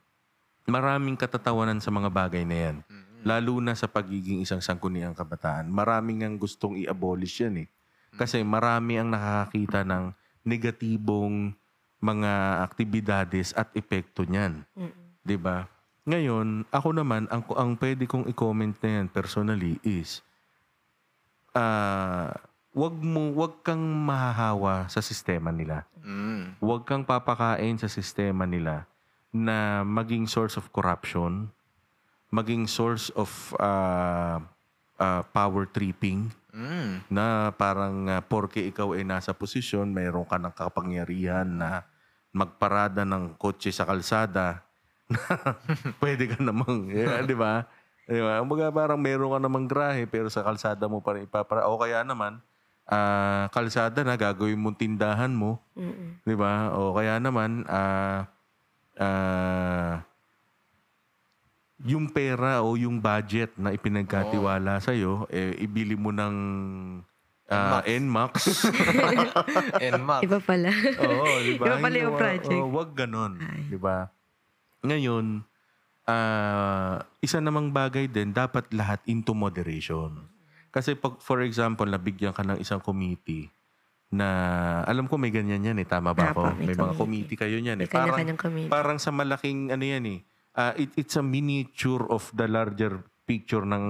maraming katatawanan sa mga bagay na yan. Lalo na sa pagiging isang sangkuniang kabataan. Maraming ang gustong i-abolish yan eh. Kasi marami ang nakakakita ng negatibong mga aktibidades at epekto niyan. 'Di ba? Ngayon, ako naman, ang, ang pwede kong i-comment na yan personally is, ah, wag mo, wag kang mahahawa sa sistema nila. Mm. Huwag kang papakain sa sistema nila na maging source of corruption, maging source of ah, ah, power tripping, Mm. na parang uh, porke ikaw ay nasa posisyon, mayroon ka ng kapangyarihan na magparada ng kotse sa kalsada, na pwede ka namang, eh, di ba? Di ba? Kumbaga parang meron ka namang grahe pero sa kalsada mo pa rin ipapara. O kaya naman, ah, kalsada na gagawin mong tindahan mo, Mm-mm. di ba? O kaya naman, ah, ah, yung pera o yung budget na ipinagkatiwala sa sa'yo, eh, ibili mo ng ah, NMAX. NMAX. Iba pala. Oo, di ba? Iba pala yung Hindi, wa- project. oo, wag ganon. Ay. Di ba? Ngayon, ah, isa namang bagay din, dapat lahat into moderation. Kasi pag, for example, nabigyan ka ng isang committee na, alam ko may ganyan yan eh, tama ba ako? may May, mga committee. committee kayo niyan eh. May kanya-kanyang committee. Parang sa malaking, ano yan eh, ah, it, it's a miniature of the larger picture ng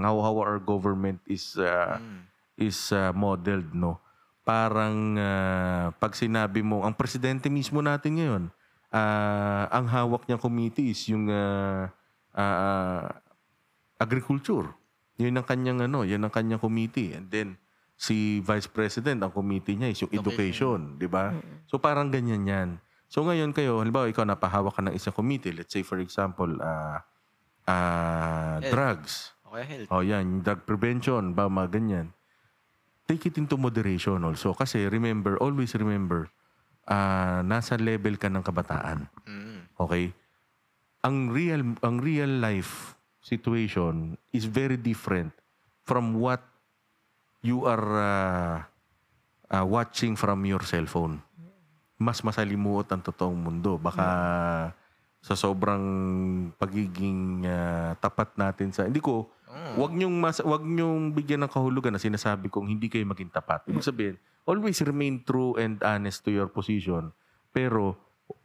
how, how our government is ah, Mm. is uh, modeled, no? Parang uh, pag sinabi mo, ang presidente mismo natin ngayon, ah, ang hawak niyang committee is yung ah, ah, agriculture. Yun ang kanyang ano, yun ang kanyang committee. And then si Vice President, ang committee niya is yung education, di ba? So parang ganyan yan. So ngayon kayo, halimbawa ikaw napahawak ka ng isang committee, let's say for example, ah, Health. drugs. Okay, health. Oh, yan, drug prevention, ba, mga ganyan. Take it into moderation also. Kasi remember, always remember, ah nasa level ka ng kabataan. Mm. Okay? Ang real ang real life situation is very different from what you are uh, uh, watching from your cellphone. Mas masalimuot ang totoong mundo. Baka sa sobrang pagiging uh, tapat natin sa hindi ko wag niyong mas wag niyong bigyan ng kahulugan na sinasabi kong hindi kayo maging tapat. Ibig sabihin, always remain true and honest to your position. Pero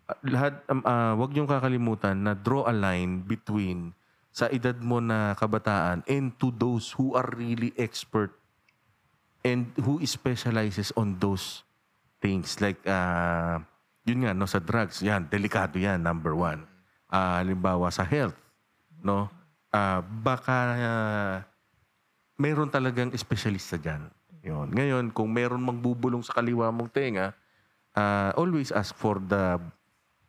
uh, lahat um, uh, wag niyong kakalimutan na draw a line between sa edad mo na kabataan and to those who are really expert and who specializes on those things like uh, yun nga no sa drugs yan delikado yan number one. Ah, halimbawa sa health no? Ah, baka ah, meron talagang espesyalista dyan. Yun. Ngayon kung meron magbubulong sa kaliwa mong tenga ah, always ask for the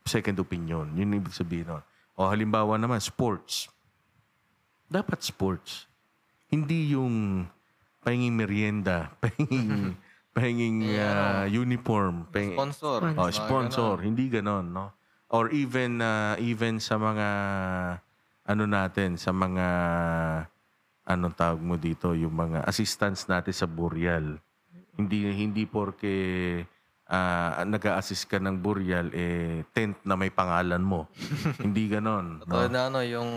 second opinion. Yun ibig sabihin nun. o halimbawa naman sports. Dapat sports. Hindi yung pahinging merienda, pahinging, pahinging ah, uniform, pahinging, Sponsor. oh, Mga sponsor, hindi ganon, no? Or even ah, even sa mga ano natin, sa mga anong tawag mo dito, yung mga assistants natin sa burial. Hindi hindi porke ah, nag-a-assist ka ng burial eh tent na may pangalan mo. hindi ganon, no? Totoo na ano, yung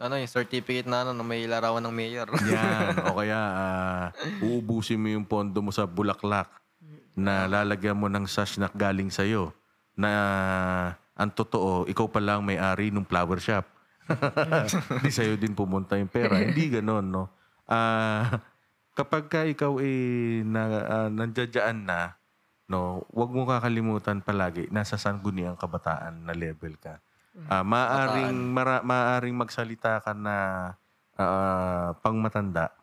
ano yung certificate na ano may larawan ng mayor. Yan. O kaya, ah, uubusin mo yung pondo mo sa bulaklak na lalagyan mo ng sash na galing sa'yo na ang totoo, ikaw pa lang may-ari ng flower shop. Hindi sa'yo din pumunta yung pera. Hindi ganon, no? Ah, kapag ka ikaw eh, na, ah, nandiyadyaan na, no, wag mo kakalimutan palagi, nasa sangguniang kabataan na level ka. Ah, maaring mara, maaring magsalita ka na ah, pangmatanda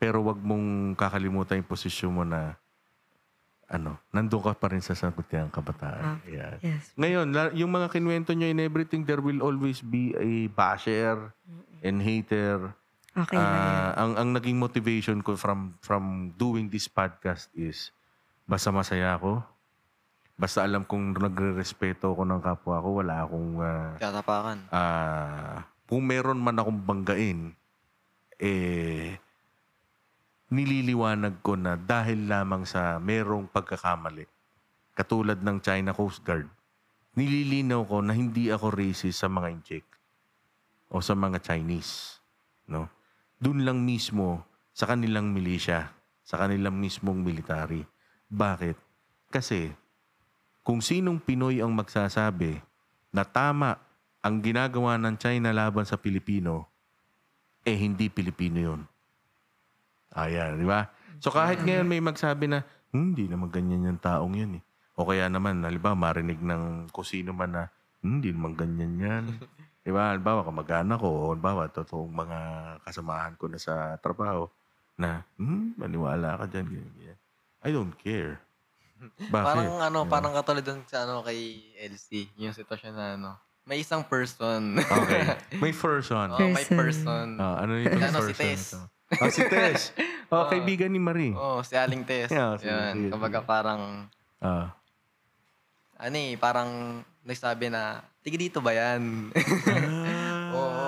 pero wag mong kakalimutan yung posisyon mo na ano, nandun ka pa rin sa sangguniang kabataan. Yan. Yes. Ngayon, yung mga kinuwento nyo in everything, there will always be a basher and hater. Okay na yan. Ah, ang ang naging motivation ko from from doing this podcast is basta masaya ako. Basta alam kong nagre-respeto ako ng kapwa ko, wala akong ah, Tatapakan. ah, kung meron man akong banggain, eh, nililiwanag ko na dahil lamang sa merong pagkakamali, katulad ng China Coast Guard, nililinaw ko na hindi ako racist sa mga injek o sa mga Chinese. No? Doon lang mismo sa kanilang milisya, sa kanilang mismong military. Bakit? Kasi kung sinong Pinoy ang magsasabi na tama ang ginagawa ng China laban sa Pilipino, eh hindi Pilipino yun. Ayan, di ba? So kahit ngayon may magsabi na, "Hmm, hindi naman ganyan yung taong yun eh. O kaya naman, halimbawa, marinig ng kusino man na, "Hmm, hindi naman ganyan yan. di ba? Halimbawa, kamag-anak ko, o halimbawa, totoong mga kasamahan ko na sa trabaho, na, hmm, maniwala ka dyan, ganyan, ganyan. I don't care. Bakit? Parang ano, ba? parang katulad dun sa ano kay LC, yung sitwasyon na ano. May isang person. Okay. May first one. oh, may Person. person. Ah, ano yung Ano, first si Tess. ito? Ah, si Tess. Oh, kaibigan ni Marie. Oh, si Aling Tess. Yeah, sige, Yan. Kumbaga parang, Ah. ano eh, parang nagsabi na, tigi dito ba yan? Oo.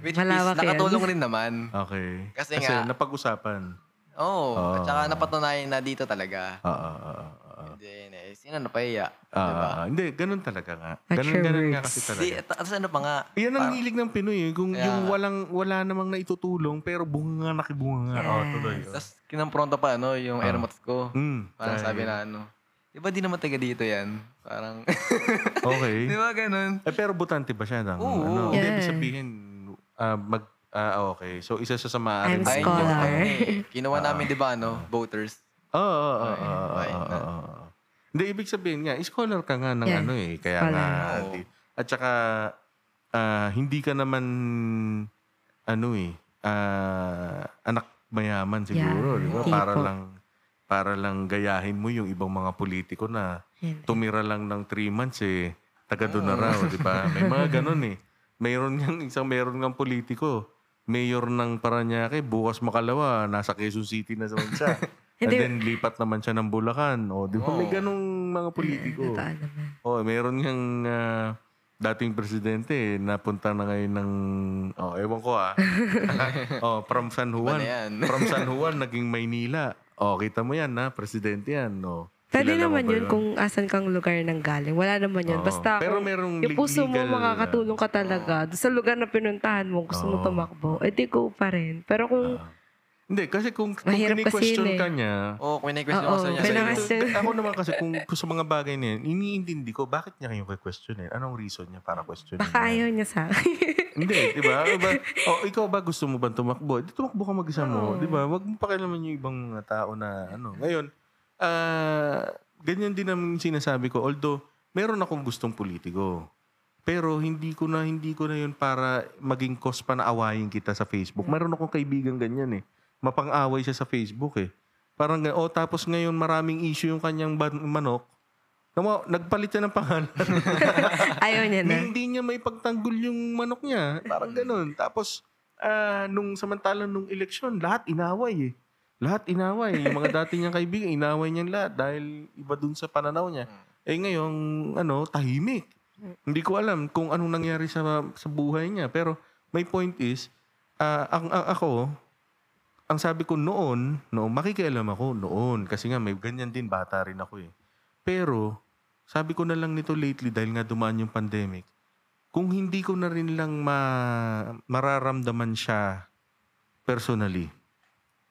Which Malawak is, yan. nakatulong rin naman. Okay. Kasi nga- napag-usapan. Oo. Oo. At saka napatunayan na dito talaga. Ah, ah. And then, eh, sino napahiya? Ah, diba? ah, hindi, ganun talaga nga. At Ganun, your ganun nga words. kasi Si, talaga. tapos ano pa nga? Yan ang parang- hilig ng Pinoy eh. Kung Kaya yung nga. walang, wala namang naitutulong, pero bunga nga nakibunga nga. Oh, tuloy. oh. Tapos kinampronta pa ano, yung Ah. airmots ko. Mm, Parang sabi na ano, di ba di naman taga dito yan? Parang, Okay. di ba ganun? Eh, pero butante ba siya? Ng, Oo. ano? Hindi, ibig Yeah. sabihin, ah, mag, ah, okay. So, isa siya sa maaari. I'm Ayun scholar. yung ano eh. Kinuha namin, di ba, ano, voters. Oo, oo, oo, oo, Okay, oo, fine. oo, oo. Hindi, ibig sabihin nga, scholar ka nga ng Yeah. ano eh. Kaya Scholar. nga, Oo. di- at saka, ah, hindi ka naman, ano eh, ah, anak mayaman siguro, Yeah. di ba? Para lang, para lang gayahin mo yung ibang mga politiko na tumira lang ng three months eh, taga doon na raw, di ba? May mga ganun eh. Mayroon ngang, isang mayroon ngang politiko, mayor ng Paranaque, bukas makalawa, nasa Quezon City na naman siya. And then lipat naman siya ng Bulacan. O, di ba? May Oo. ganung mga politiko. Totoo naman. O, meron ngang ah, dating presidente, napunta na ngayon ng, oh, ewan ko ah. oh, from San Juan. Ano yan? from San Juan, naging Maynila. O, kita mo yan na, presidente yan. O, Pwede kilala mo naman ba yun kung asan kang lugar nang galing. Wala naman yun. Oo. Basta Pero kung merong yung puso mo legal, makakatulong ka talaga doon sa lugar na pinuntahan mo, gusto mo Oo. tumakbo, eh di go pa rin. Pero kung Ah. Hindi, kasi kung, kung Mahirap kasi kini-question yun eh. ka niya, Oo, kung question Oo, ko sa niya. kasi siya- ako naman kasi kung, kung sa mga bagay na yan, iniintindi ko, bakit niya kayo question eh? Anong reason niya para question baka ayaw niya sa akin. Hindi, di ba? Diba? O, ikaw ba gusto mo ba tumakbo? Di tumakbo ka mag-isa mo, Oo. di ba? Huwag mo pakialaman yung ibang mga tao na ano. Ngayon, ah, ganyan din ang sinasabi ko. Although, meron akong gustong politiko. Pero hindi ko na hindi ko na yun para maging cause pa na awayin kita sa Facebook. Meron akong kaibigan ganyan eh. Mapang-away siya sa Facebook eh. Parang, oh, tapos ngayon maraming issue yung kanyang ban- manok. Tama, Nagpalit siya ng pangalan ayaw niya na hindi niya may pagtanggol yung manok niya. Parang ganun. Tapos, ah, nung samantalang nung eleksyon, lahat inaway eh. Lahat inaway. Yung mga dati niyang kaibigan, inaway niyang lahat dahil iba dun sa pananaw niya. Eh ngayon, ano, tahimik. Hindi ko alam kung anong nangyari sa sa buhay niya. Pero my point is, ah, ang, ang- ako, ang sabi ko noon, noon, makikialam ako noon. Kasi nga, may ganyan din, bata rin ako eh. Pero, sabi ko na lang nito lately dahil nga dumaan yung pandemic, kung hindi ko na rin lang ma- mararamdaman siya personally,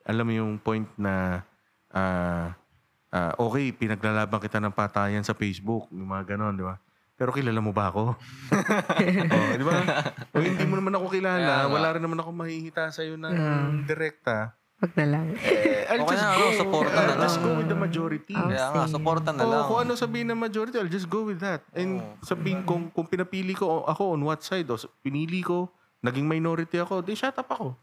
alam mo yung point na ah, ah, okay, pinaglalaban kita ng patayan sa Facebook, yung mga ganon, di ba? Pero kilala mo ba ako? oh, di ba? O hindi mo naman ako kilala, wala rin naman ako mahihita sa'yo ng Mm. direkta. Wag na lang. Eh, I'll Okay just na, go, ano, supporta I'll na just lang. go with the majority. Kaya nga, sige. supportan na Oo, lang. kung ano sabihin ng majority, I'll just go with that. And Oo. sabihin kung, kung pinapili ko ako on what side, o pinili ko, naging minority ako, di shut up ako.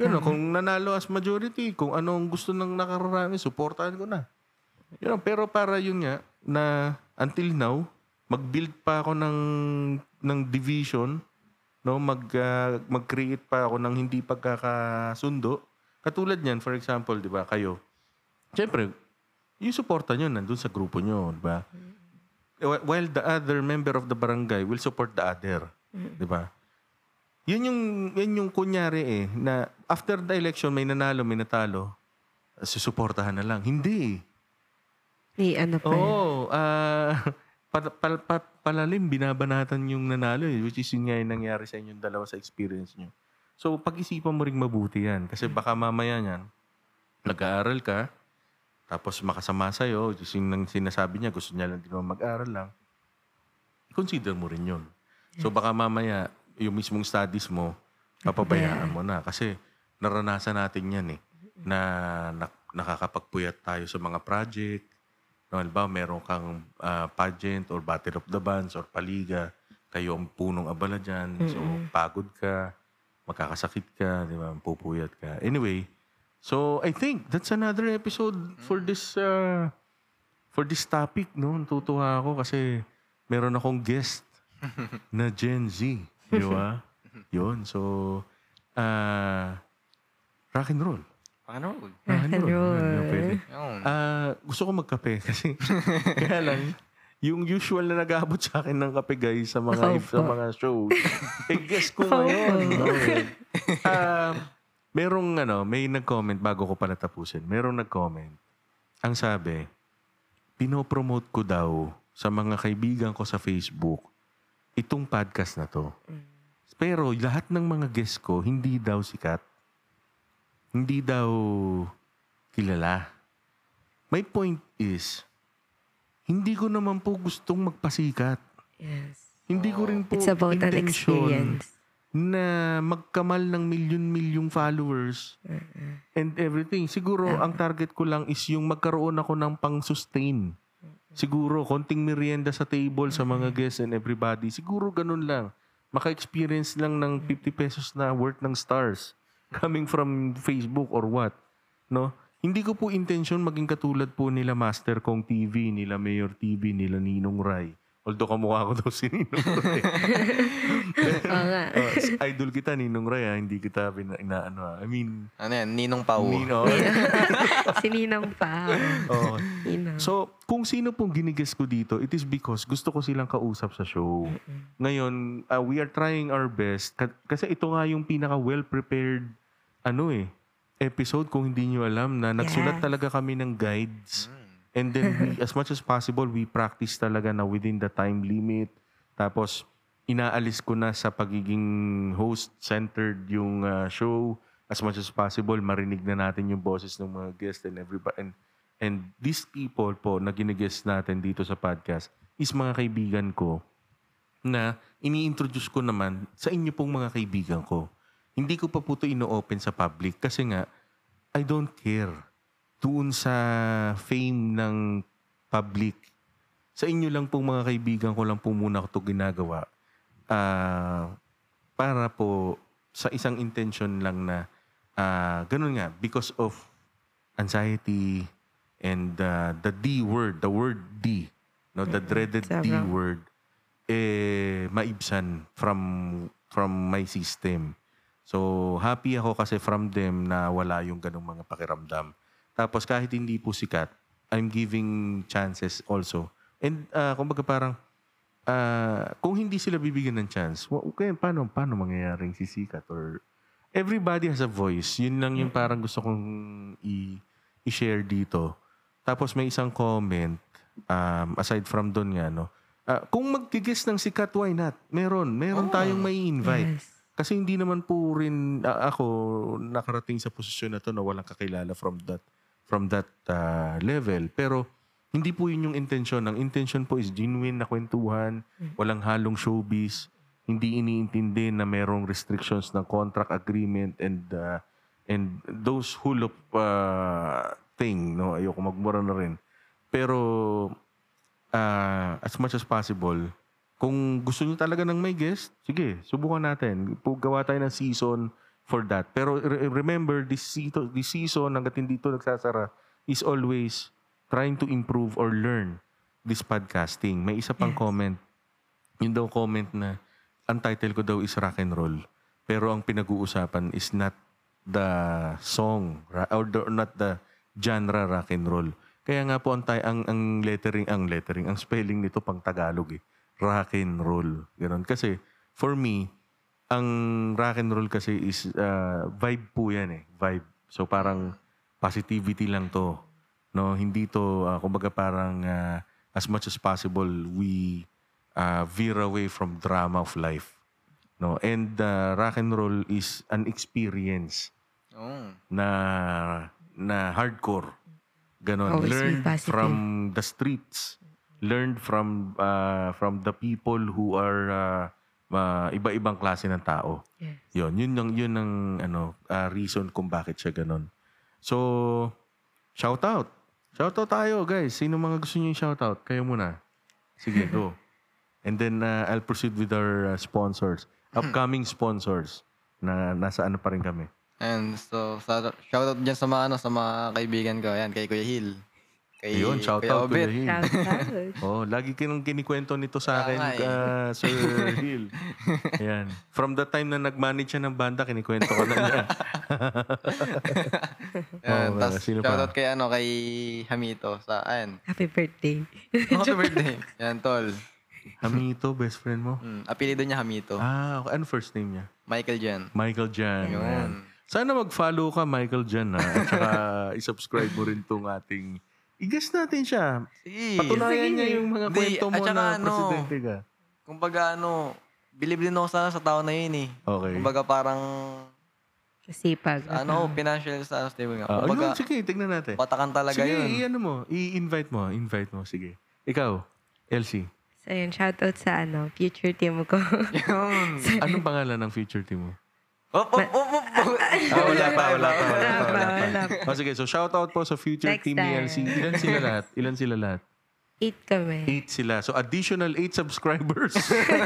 Yun, know, kung nanalo as majority, kung anong gusto ng nakararami, supportahan ko na. Yun, know, pero para yun nga, na until now, mag-build pa ako ng, ng division, no mag ah, mag-create pa ako ng hindi pagkakasundo. Katulad niyan, for example, 'di ba, kayo. Siyempre, yung suporta nyo nandun sa grupo nyo, 'di ba? Wh- While the other member of the barangay will support the other, 'di ba? Yun yung yun yung kunyari eh na after the election may nanalo, may natalo, susuportahan na lang. Hindi. eh. Ni ano pa. Oo, ah pa, pa, pa- palalim binabanatan yung nanalo eh, which is yun nga yung nangyari sa inyong dalawa sa experience nyo. So, pag-isipan mo ring mabuti yan. Kasi baka mamaya yan, nag-aaral ka, tapos makasama sa'yo, which is yung sinasabi niya, gusto niya lang din naman mag-aaral lang, consider mo rin yun. So, baka mamaya, yung mismong studies mo, papabayaan mo na. Kasi, naranasan natin yan eh, na, na nakakapagpuyat tayo sa mga project, No, halimbawa, meron kang ah, pageant or battle of the bands or paliga, kayo ang punong abala dyan. So, pagod ka, magkakasakit ka, di ba? Pupuyat ka. Anyway, so I think that's another episode for this uh, for this topic, no? Natutuwa ako kasi meron akong guest na Gen Z. Di ba? Yun. So, ah rock and roll. Ano? Rock and roll. Yun, yun, pwede. Yun. Ah, gusto ko magkape kasi kaya lang yung usual na nag-aabot sa akin ng kape guys sa mga Opo. sa mga shows. eh guess ko ngayon. Ah, merong ano, may nag-comment bago ko pala tapusin. Merong nag-comment. Ang sabi, pinopromote ko daw sa mga kaibigan ko sa Facebook itong podcast na to. Pero lahat ng mga guest ko hindi daw sikat. Hindi daw kilala. My point is, hindi ko naman po gustong magpasikat. Yes. Hindi ko rin po It's about an experience. na magkamal ng milyon-milyong followers and everything. Siguro, ang target ko lang is yung magkaroon ako ng pang-sustain Siguro, konting merienda sa table sa mga guests and everybody. Siguro ganun lang. Maka-experience lang ng 50 pesos na worth ng stars coming from Facebook or what. No? Hindi ko po intention maging katulad po nila Master Kong TV, nila Mayor TV, nila Ninong Rai. Although kamukha ko daw si Ninong Rai. Oo nga. Oh, idol kita, Ninong Ray, ah. Hindi kita pina, inaano, ah. I mean, Ano yan? Ninong Pau. Nino. Sininang pa. oh. Ninang. So, kung sino pong ginigess ko dito, it is because gusto ko silang kausap sa show. Ngayon, uh, we are trying our best. Ka- kasi ito nga yung pinaka well-prepared ano eh, episode kung hindi nyo alam na nagsulat Yes. talaga kami ng guides. And then, we, as much as possible, we practice talaga na within the time limit. Tapos, inaalis ko na sa pagiging host-centered yung uh, show. As much as possible, marinig na natin yung boses ng mga guests and everybody. And, and these people po na ginigest natin dito sa podcast is mga kaibigan ko na ini-introduce ko naman sa inyo pong mga kaibigan ko. Hindi ko pa po ito ino-open sa public kasi nga, I don't care doon sa fame ng public. Sa inyo lang pong mga kaibigan ko lang po muna ito ginagawa. Ah, para po sa isang intention lang na ah, ganun nga, because of anxiety and uh, the D word, the word D, no, the dreaded D word, eh, maibsan from from my system. So, happy ako kasi from them na wala yung ganong mga pakiramdam. Tapos kahit hindi po sikat, I'm giving chances also. And uh, kumbaga parang, ah, kung hindi sila bibigyan ng chance, okay, paano, paano mangyayaring sisikat? Or everybody has a voice. Yun lang yung parang gusto kong i- i-share dito. Tapos may isang comment, um, aside from doon nga, no? Ah, kung magtigis ng sikat, why not? Meron. Meron tayong may invite. Yes. Kasi hindi naman po rin ah, ako nakarating sa posisyon na to na walang kakilala from that from that ah, level. Pero hindi po yun yung intention. Ang intention po is genuine na kwentuhan, walang halong showbiz, hindi iniintindi na merong restrictions ng contract agreement and ah, and those hulop ah, thing, no? Ayoko magmura na rin. Pero ah, as much as possible, kung gusto niyo talaga ng may guest, sige, subukan natin. Gawa tayo ng season for that. Pero re- remember, this season, this season hanggat hindi ito nagsasara, is always trying to improve or learn this podcasting. May isa pang Yes. comment. Yun daw comment na, ang title ko daw is rock and roll. Pero ang pinag-uusapan is not the song or the, not the genre rock and roll. Kaya nga po ang, ang, ang lettering, ang lettering, ang spelling nito pang Tagalog eh. Rock and roll. Ganon. Kasi for me, ang rock and roll kasi is uh, vibe po yan eh. Vibe. So parang positivity lang to. No, hindi to uh, kumbaga parang uh, as much as possible we uh, veer away from drama of life. No, and uh, rock and roll is an experience Oh. na na hardcore. Ganon. Always Learned positive. from the streets. Learned from uh, from the people who are uh, uh, iba-ibang klase ng tao. Yes. Yun, yun ang yun ang ano uh, reason kung bakit siya ganon. So, shout out. Shout out tayo, guys. Sino mga gusto niyo shout out? Kayo muna. Sige, go. And then uh, I'll proceed with our uh, sponsors. Upcoming sponsors na nasa ano pa rin kami. And so, sa, shoutout dyan sa mga, ano, sa mga kaibigan ko. Yan, kay Kuya Hill. Kay Ayun, shout Kuya out to Obet. the Hill. Oh, lagi kinang kinikwento nito sa akin, nga eh. uh, Sir Hill. Ayan. From the time na nag-manage siya ng banda, kinikwento ko na niya. Yan, Oh, tas sino pa? shoutout kay, ano, kay Hamito. Sa, ayan. Happy birthday. Happy birthday. Yan, tol. Hamito, best friend mo? Mm, apelido niya Hamito. Ah, okay. ano first name niya? Michael Jan. Michael Jan. Ayan. Sana mag-follow ka, Michael Jan. Ha? At saka i-subscribe mo rin tong ating... I-guess natin siya. Sige. Patunayan Sige. niya yung mga Hindi, kwento mo at saka na ano, presidente ka. Kumbaga, ano, believe din ako sana sa tao na yun eh. Okay. Kumbaga, parang, Sipag. ano, financial sa stable nga. Ah, Kumbaga, ayun, sige, tignan natin. patakan talaga sige, yun. i-ano mo. I-invite mo. Invite mo. Sige. Ikaw, Elsie. So, yun, shout out sa ano, future team ko. Yun. Anong pangalan ng future team mo? Op, op, op, op. Ah, wala pa, wala pa, wala pa. Wala pa, Wala wala pa. Oh, sige, so shout out po sa future Next team time. LC. Ilan sila lahat? Ilan sila lahat? Eight kami. Eight sila. So, additional eight subscribers.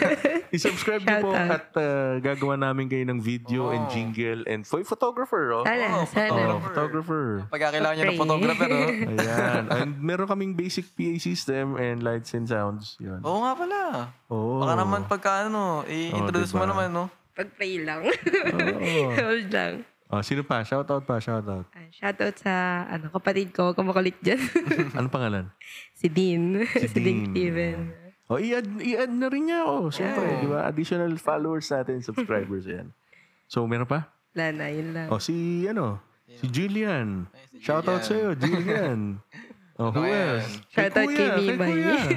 I-subscribe niyo po out. at uh, gagawa namin kayo ng video and jingle and for photographer, oh. Sana, Oh, sana. photographer. Pagkakailangan nyo ng Pray. photographer, oh. Ayan. And meron kaming basic PA system and lights and sounds. Yun. Oo nga pala. Oo. Baka naman pagka ano, i-introduce mo diba? naman, no? Pag-pray lang. Oo. Hold lang. Oh, sino pa? Shoutout pa, shoutout. Ah, Shoutout sa ano, kapatid ko, kamakulit dyan. Ano pangalan? si Dean. Si, Dean. Dean Steven. Oh, i-add, i-add na rin niya ako. Siyempre, di ba? Additional followers natin, subscribers yan. So, meron pa? Wala na, yun lang. Oh, si, ano, si Julian. Shoutout sa'yo, Julian. Oh, who Ayan. else? Shoutout kay Mimay.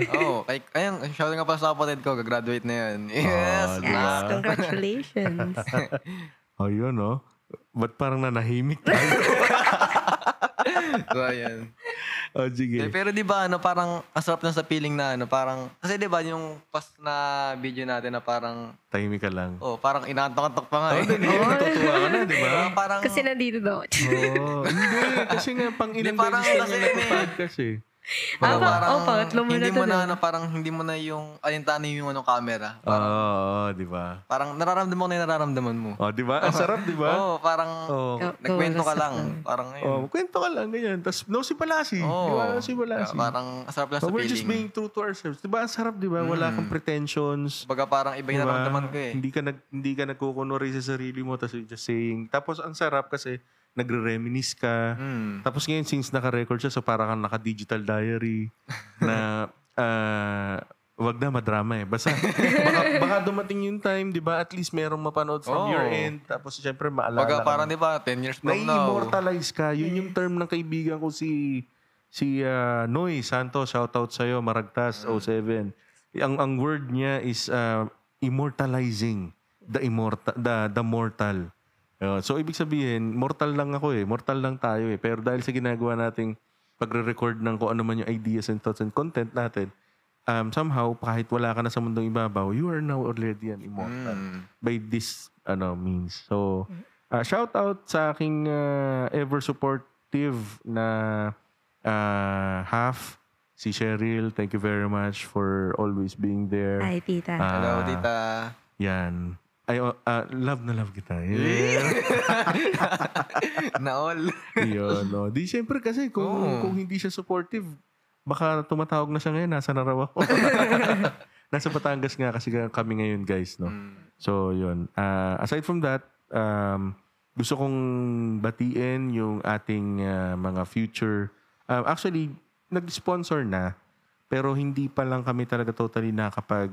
Oh, kay, ayun, shout nga pa sa kapatid ko, gagraduate na yan. Yes! Oh, Yes, diba? congratulations. Oh, yun, oh. Ba't parang nanahimik tayo? so, ayan. oh, Eh, sige. pero di ba ano, parang ang sarap na sa feeling na ano, parang, kasi di ba yung past na video natin na parang, Tahimik ka lang. oh, parang inaantok-antok pa nga eh. Oh, natutuwa ka na, di ba? Parang, Kasi nandito daw. Oo. hindi, kasi nga pang ilang parang beses na kasi nga yun eh. podcast eh. parang, Ah, parang oh, pangatlo mo hindi na mo na, ano, parang hindi mo na yung, alintana yung ano, camera. Oo, oo, di ba? Parang nararamdaman mo na yung nararamdaman mo. Oh, di ba? Ang sarap, di ba? Oo, parang, Oo. Go- nagkwento ka go, lang. Parang ngayon. Oh, kwento ka lang, ganyan. Tapos, no si Palasi. Oo. Di ba? No si Palasi. Parang ang sarap lang So, sa we're just being feeling. true to ourselves. Di ba? Ang sarap, di ba? Wala kang pretensions. Baga parang iba yung Diba? nararamdaman ko eh. Hindi ka nag hindi ka nagkukunwari sa sarili mo tapos just saying. Tapos ang sarap kasi nagre-reminisce ka. Hmm. Tapos ngayon since naka-record siya so para kang naka-digital diary na ah, wag na madrama eh. Basta baka, baka dumating yung time, 'di ba? At least merong mapanood from Oo. your end. Tapos syempre maalala. Baga ka parang di ba, 10 years from now. Nai-immortalize ka. Yun yung term ng kaibigan ko si si ah, Noy Santos. Shoutout sa'yo, Maragtas, 07. Ang ang word niya is ah, immortalizing the immortal the the mortal. Uh, so ibig sabihin, mortal lang ako eh. Mortal lang tayo eh. Pero dahil sa ginagawa nating pagre-record ng kung ano man yung ideas and thoughts and content natin, um, somehow, kahit wala ka na sa mundong ibabaw, you are now already an immortal Hmm. by this ano means. So, uh, shout out sa aking uh, ever supportive na uh, half si Cheryl. Thank you very much for always being there. Ay, tita. Ah, Hello, tita. Yan. Ay, oh, ah, love na love kita. Yeah. Naol. Yun, no. Di syempre kasi kung, Oo. kung hindi siya supportive, baka tumatawag na siya ngayon, nasa na raw ako. nasa Batangas nga kasi kami ngayon, guys, no. Hmm. So, yun. Ah, aside from that, um, gusto kong batiin yung ating ah, mga future. ah, actually, nag-sponsor na, pero hindi pa lang kami talaga totally nakapag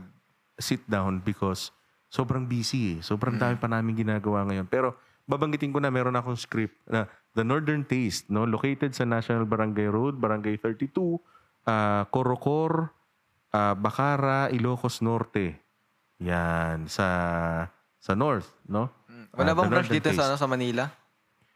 sit down because sobrang busy eh. Sobrang dami pa namin ginagawa ngayon. Pero babanggitin ko na meron akong script na The Northern Taste, no? Located sa National Barangay Road, Barangay 32, ah, Corocor, ah, Bacara, Ilocos Norte. Yan, sa sa north, no? Wala Ah, bang branch dito sa, ano, sa Manila?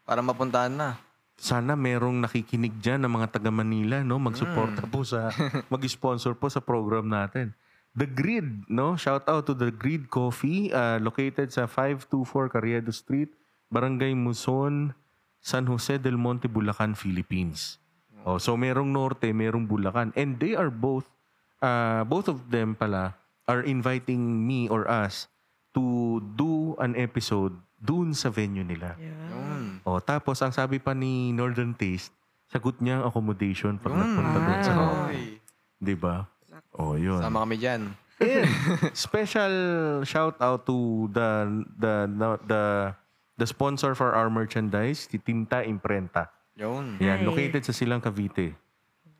Para mapuntahan na. Sana merong nakikinig dyan ng mga taga Manila, no? Magsuporta Mm. po sa, mag-sponsor po sa program natin. The Grid, no? Shout out to The Grid Coffee, uh, located sa 524 Carriedo Street, Barangay Muson, San Jose del Monte, Bulacan, Philippines. Oh, so merong norte, merong Bulacan. And they are both, uh, both of them pala, are inviting me or us to do an episode dun sa venue nila. Yun. O, tapos ang sabi pa ni Northern Taste, sagot niya ang accommodation pag nagpunta doon sa Wow. North. Oy. Di ba? O, yun. Sama kami dyan. And special shout out to the the the the sponsor for our merchandise, si Tinta Imprenta. Yun. Yan, located sa Silang Cavite.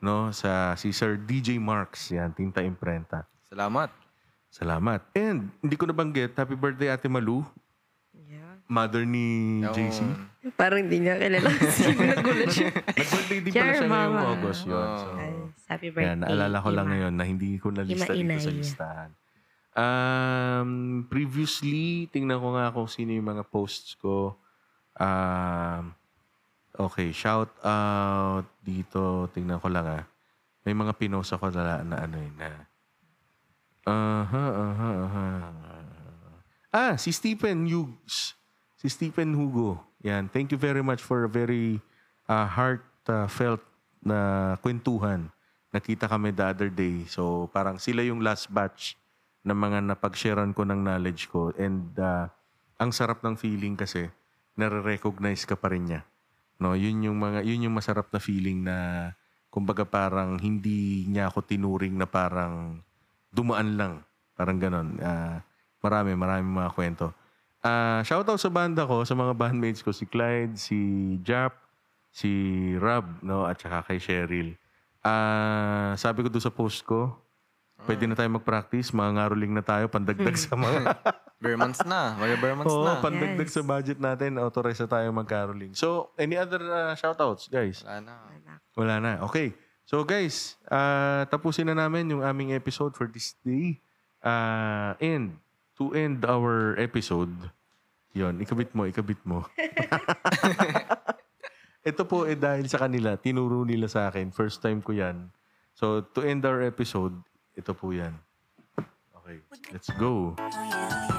No, sa si Sir DJ Marks, yan, Tinta Imprenta. Salamat. Salamat. And hindi ko nabanggit, happy birthday Ate Malu. Mother ni Yun. JC. Parang hindi niya kilala. Sino nagulat siya. Nag-birthday din pala Sure, siya ngayong Mama. August yun. Oh. So, Ay, happy birthday. yan, naalala ko lang Ima. ngayon na hindi ko nalista dito sa listahan. Um, previously, tingnan ko nga kung sino yung mga posts ko. Um, okay, shout out dito. Tingnan ko lang ah. May mga pinost ako na, na ano yun na. Aha, aha, aha. Ah, si Stephen Hughes. Si Stephen Hugo. Yan. Thank you very much for a very uh, heartfelt na kwentuhan na nakita kami the other day. So parang sila yung last batch ng mga napag-sharean ko ng knowledge ko. And uh, ang sarap ng feeling kasi nare-recognize ka pa rin niya. No, yun yung mga yun yung masarap na feeling na kumbaga parang hindi niya ako tinuring na parang dumaan lang. Parang ganon. Ah, marami, marami mga kwento. Ah, shoutout sa banda ko, sa mga bandmates ko, si Clyde, si Jap, si Rob, no, at saka kay Cheryl. Ah, sabi ko doon sa post ko, pwede na tayo mag-practice, mga ngaroling na tayo, pandagdag sa mga Bare months na. Mga bare months Oo, na. pandagdag Yes. sa budget natin, authorize na tayo mag-caroling. So, any other uh, shoutouts, guys? Wala na. Wala na. Okay. So, guys, ah, tapusin na namin yung aming episode for this day. Ah, and, to end our episode, yon ikabit mo, ikabit mo. Ito po eh dahil sa kanila, tinuro nila sa akin. First time ko yan. So, to end our episode, ito po yan. Okay, let's go. Oh, yeah,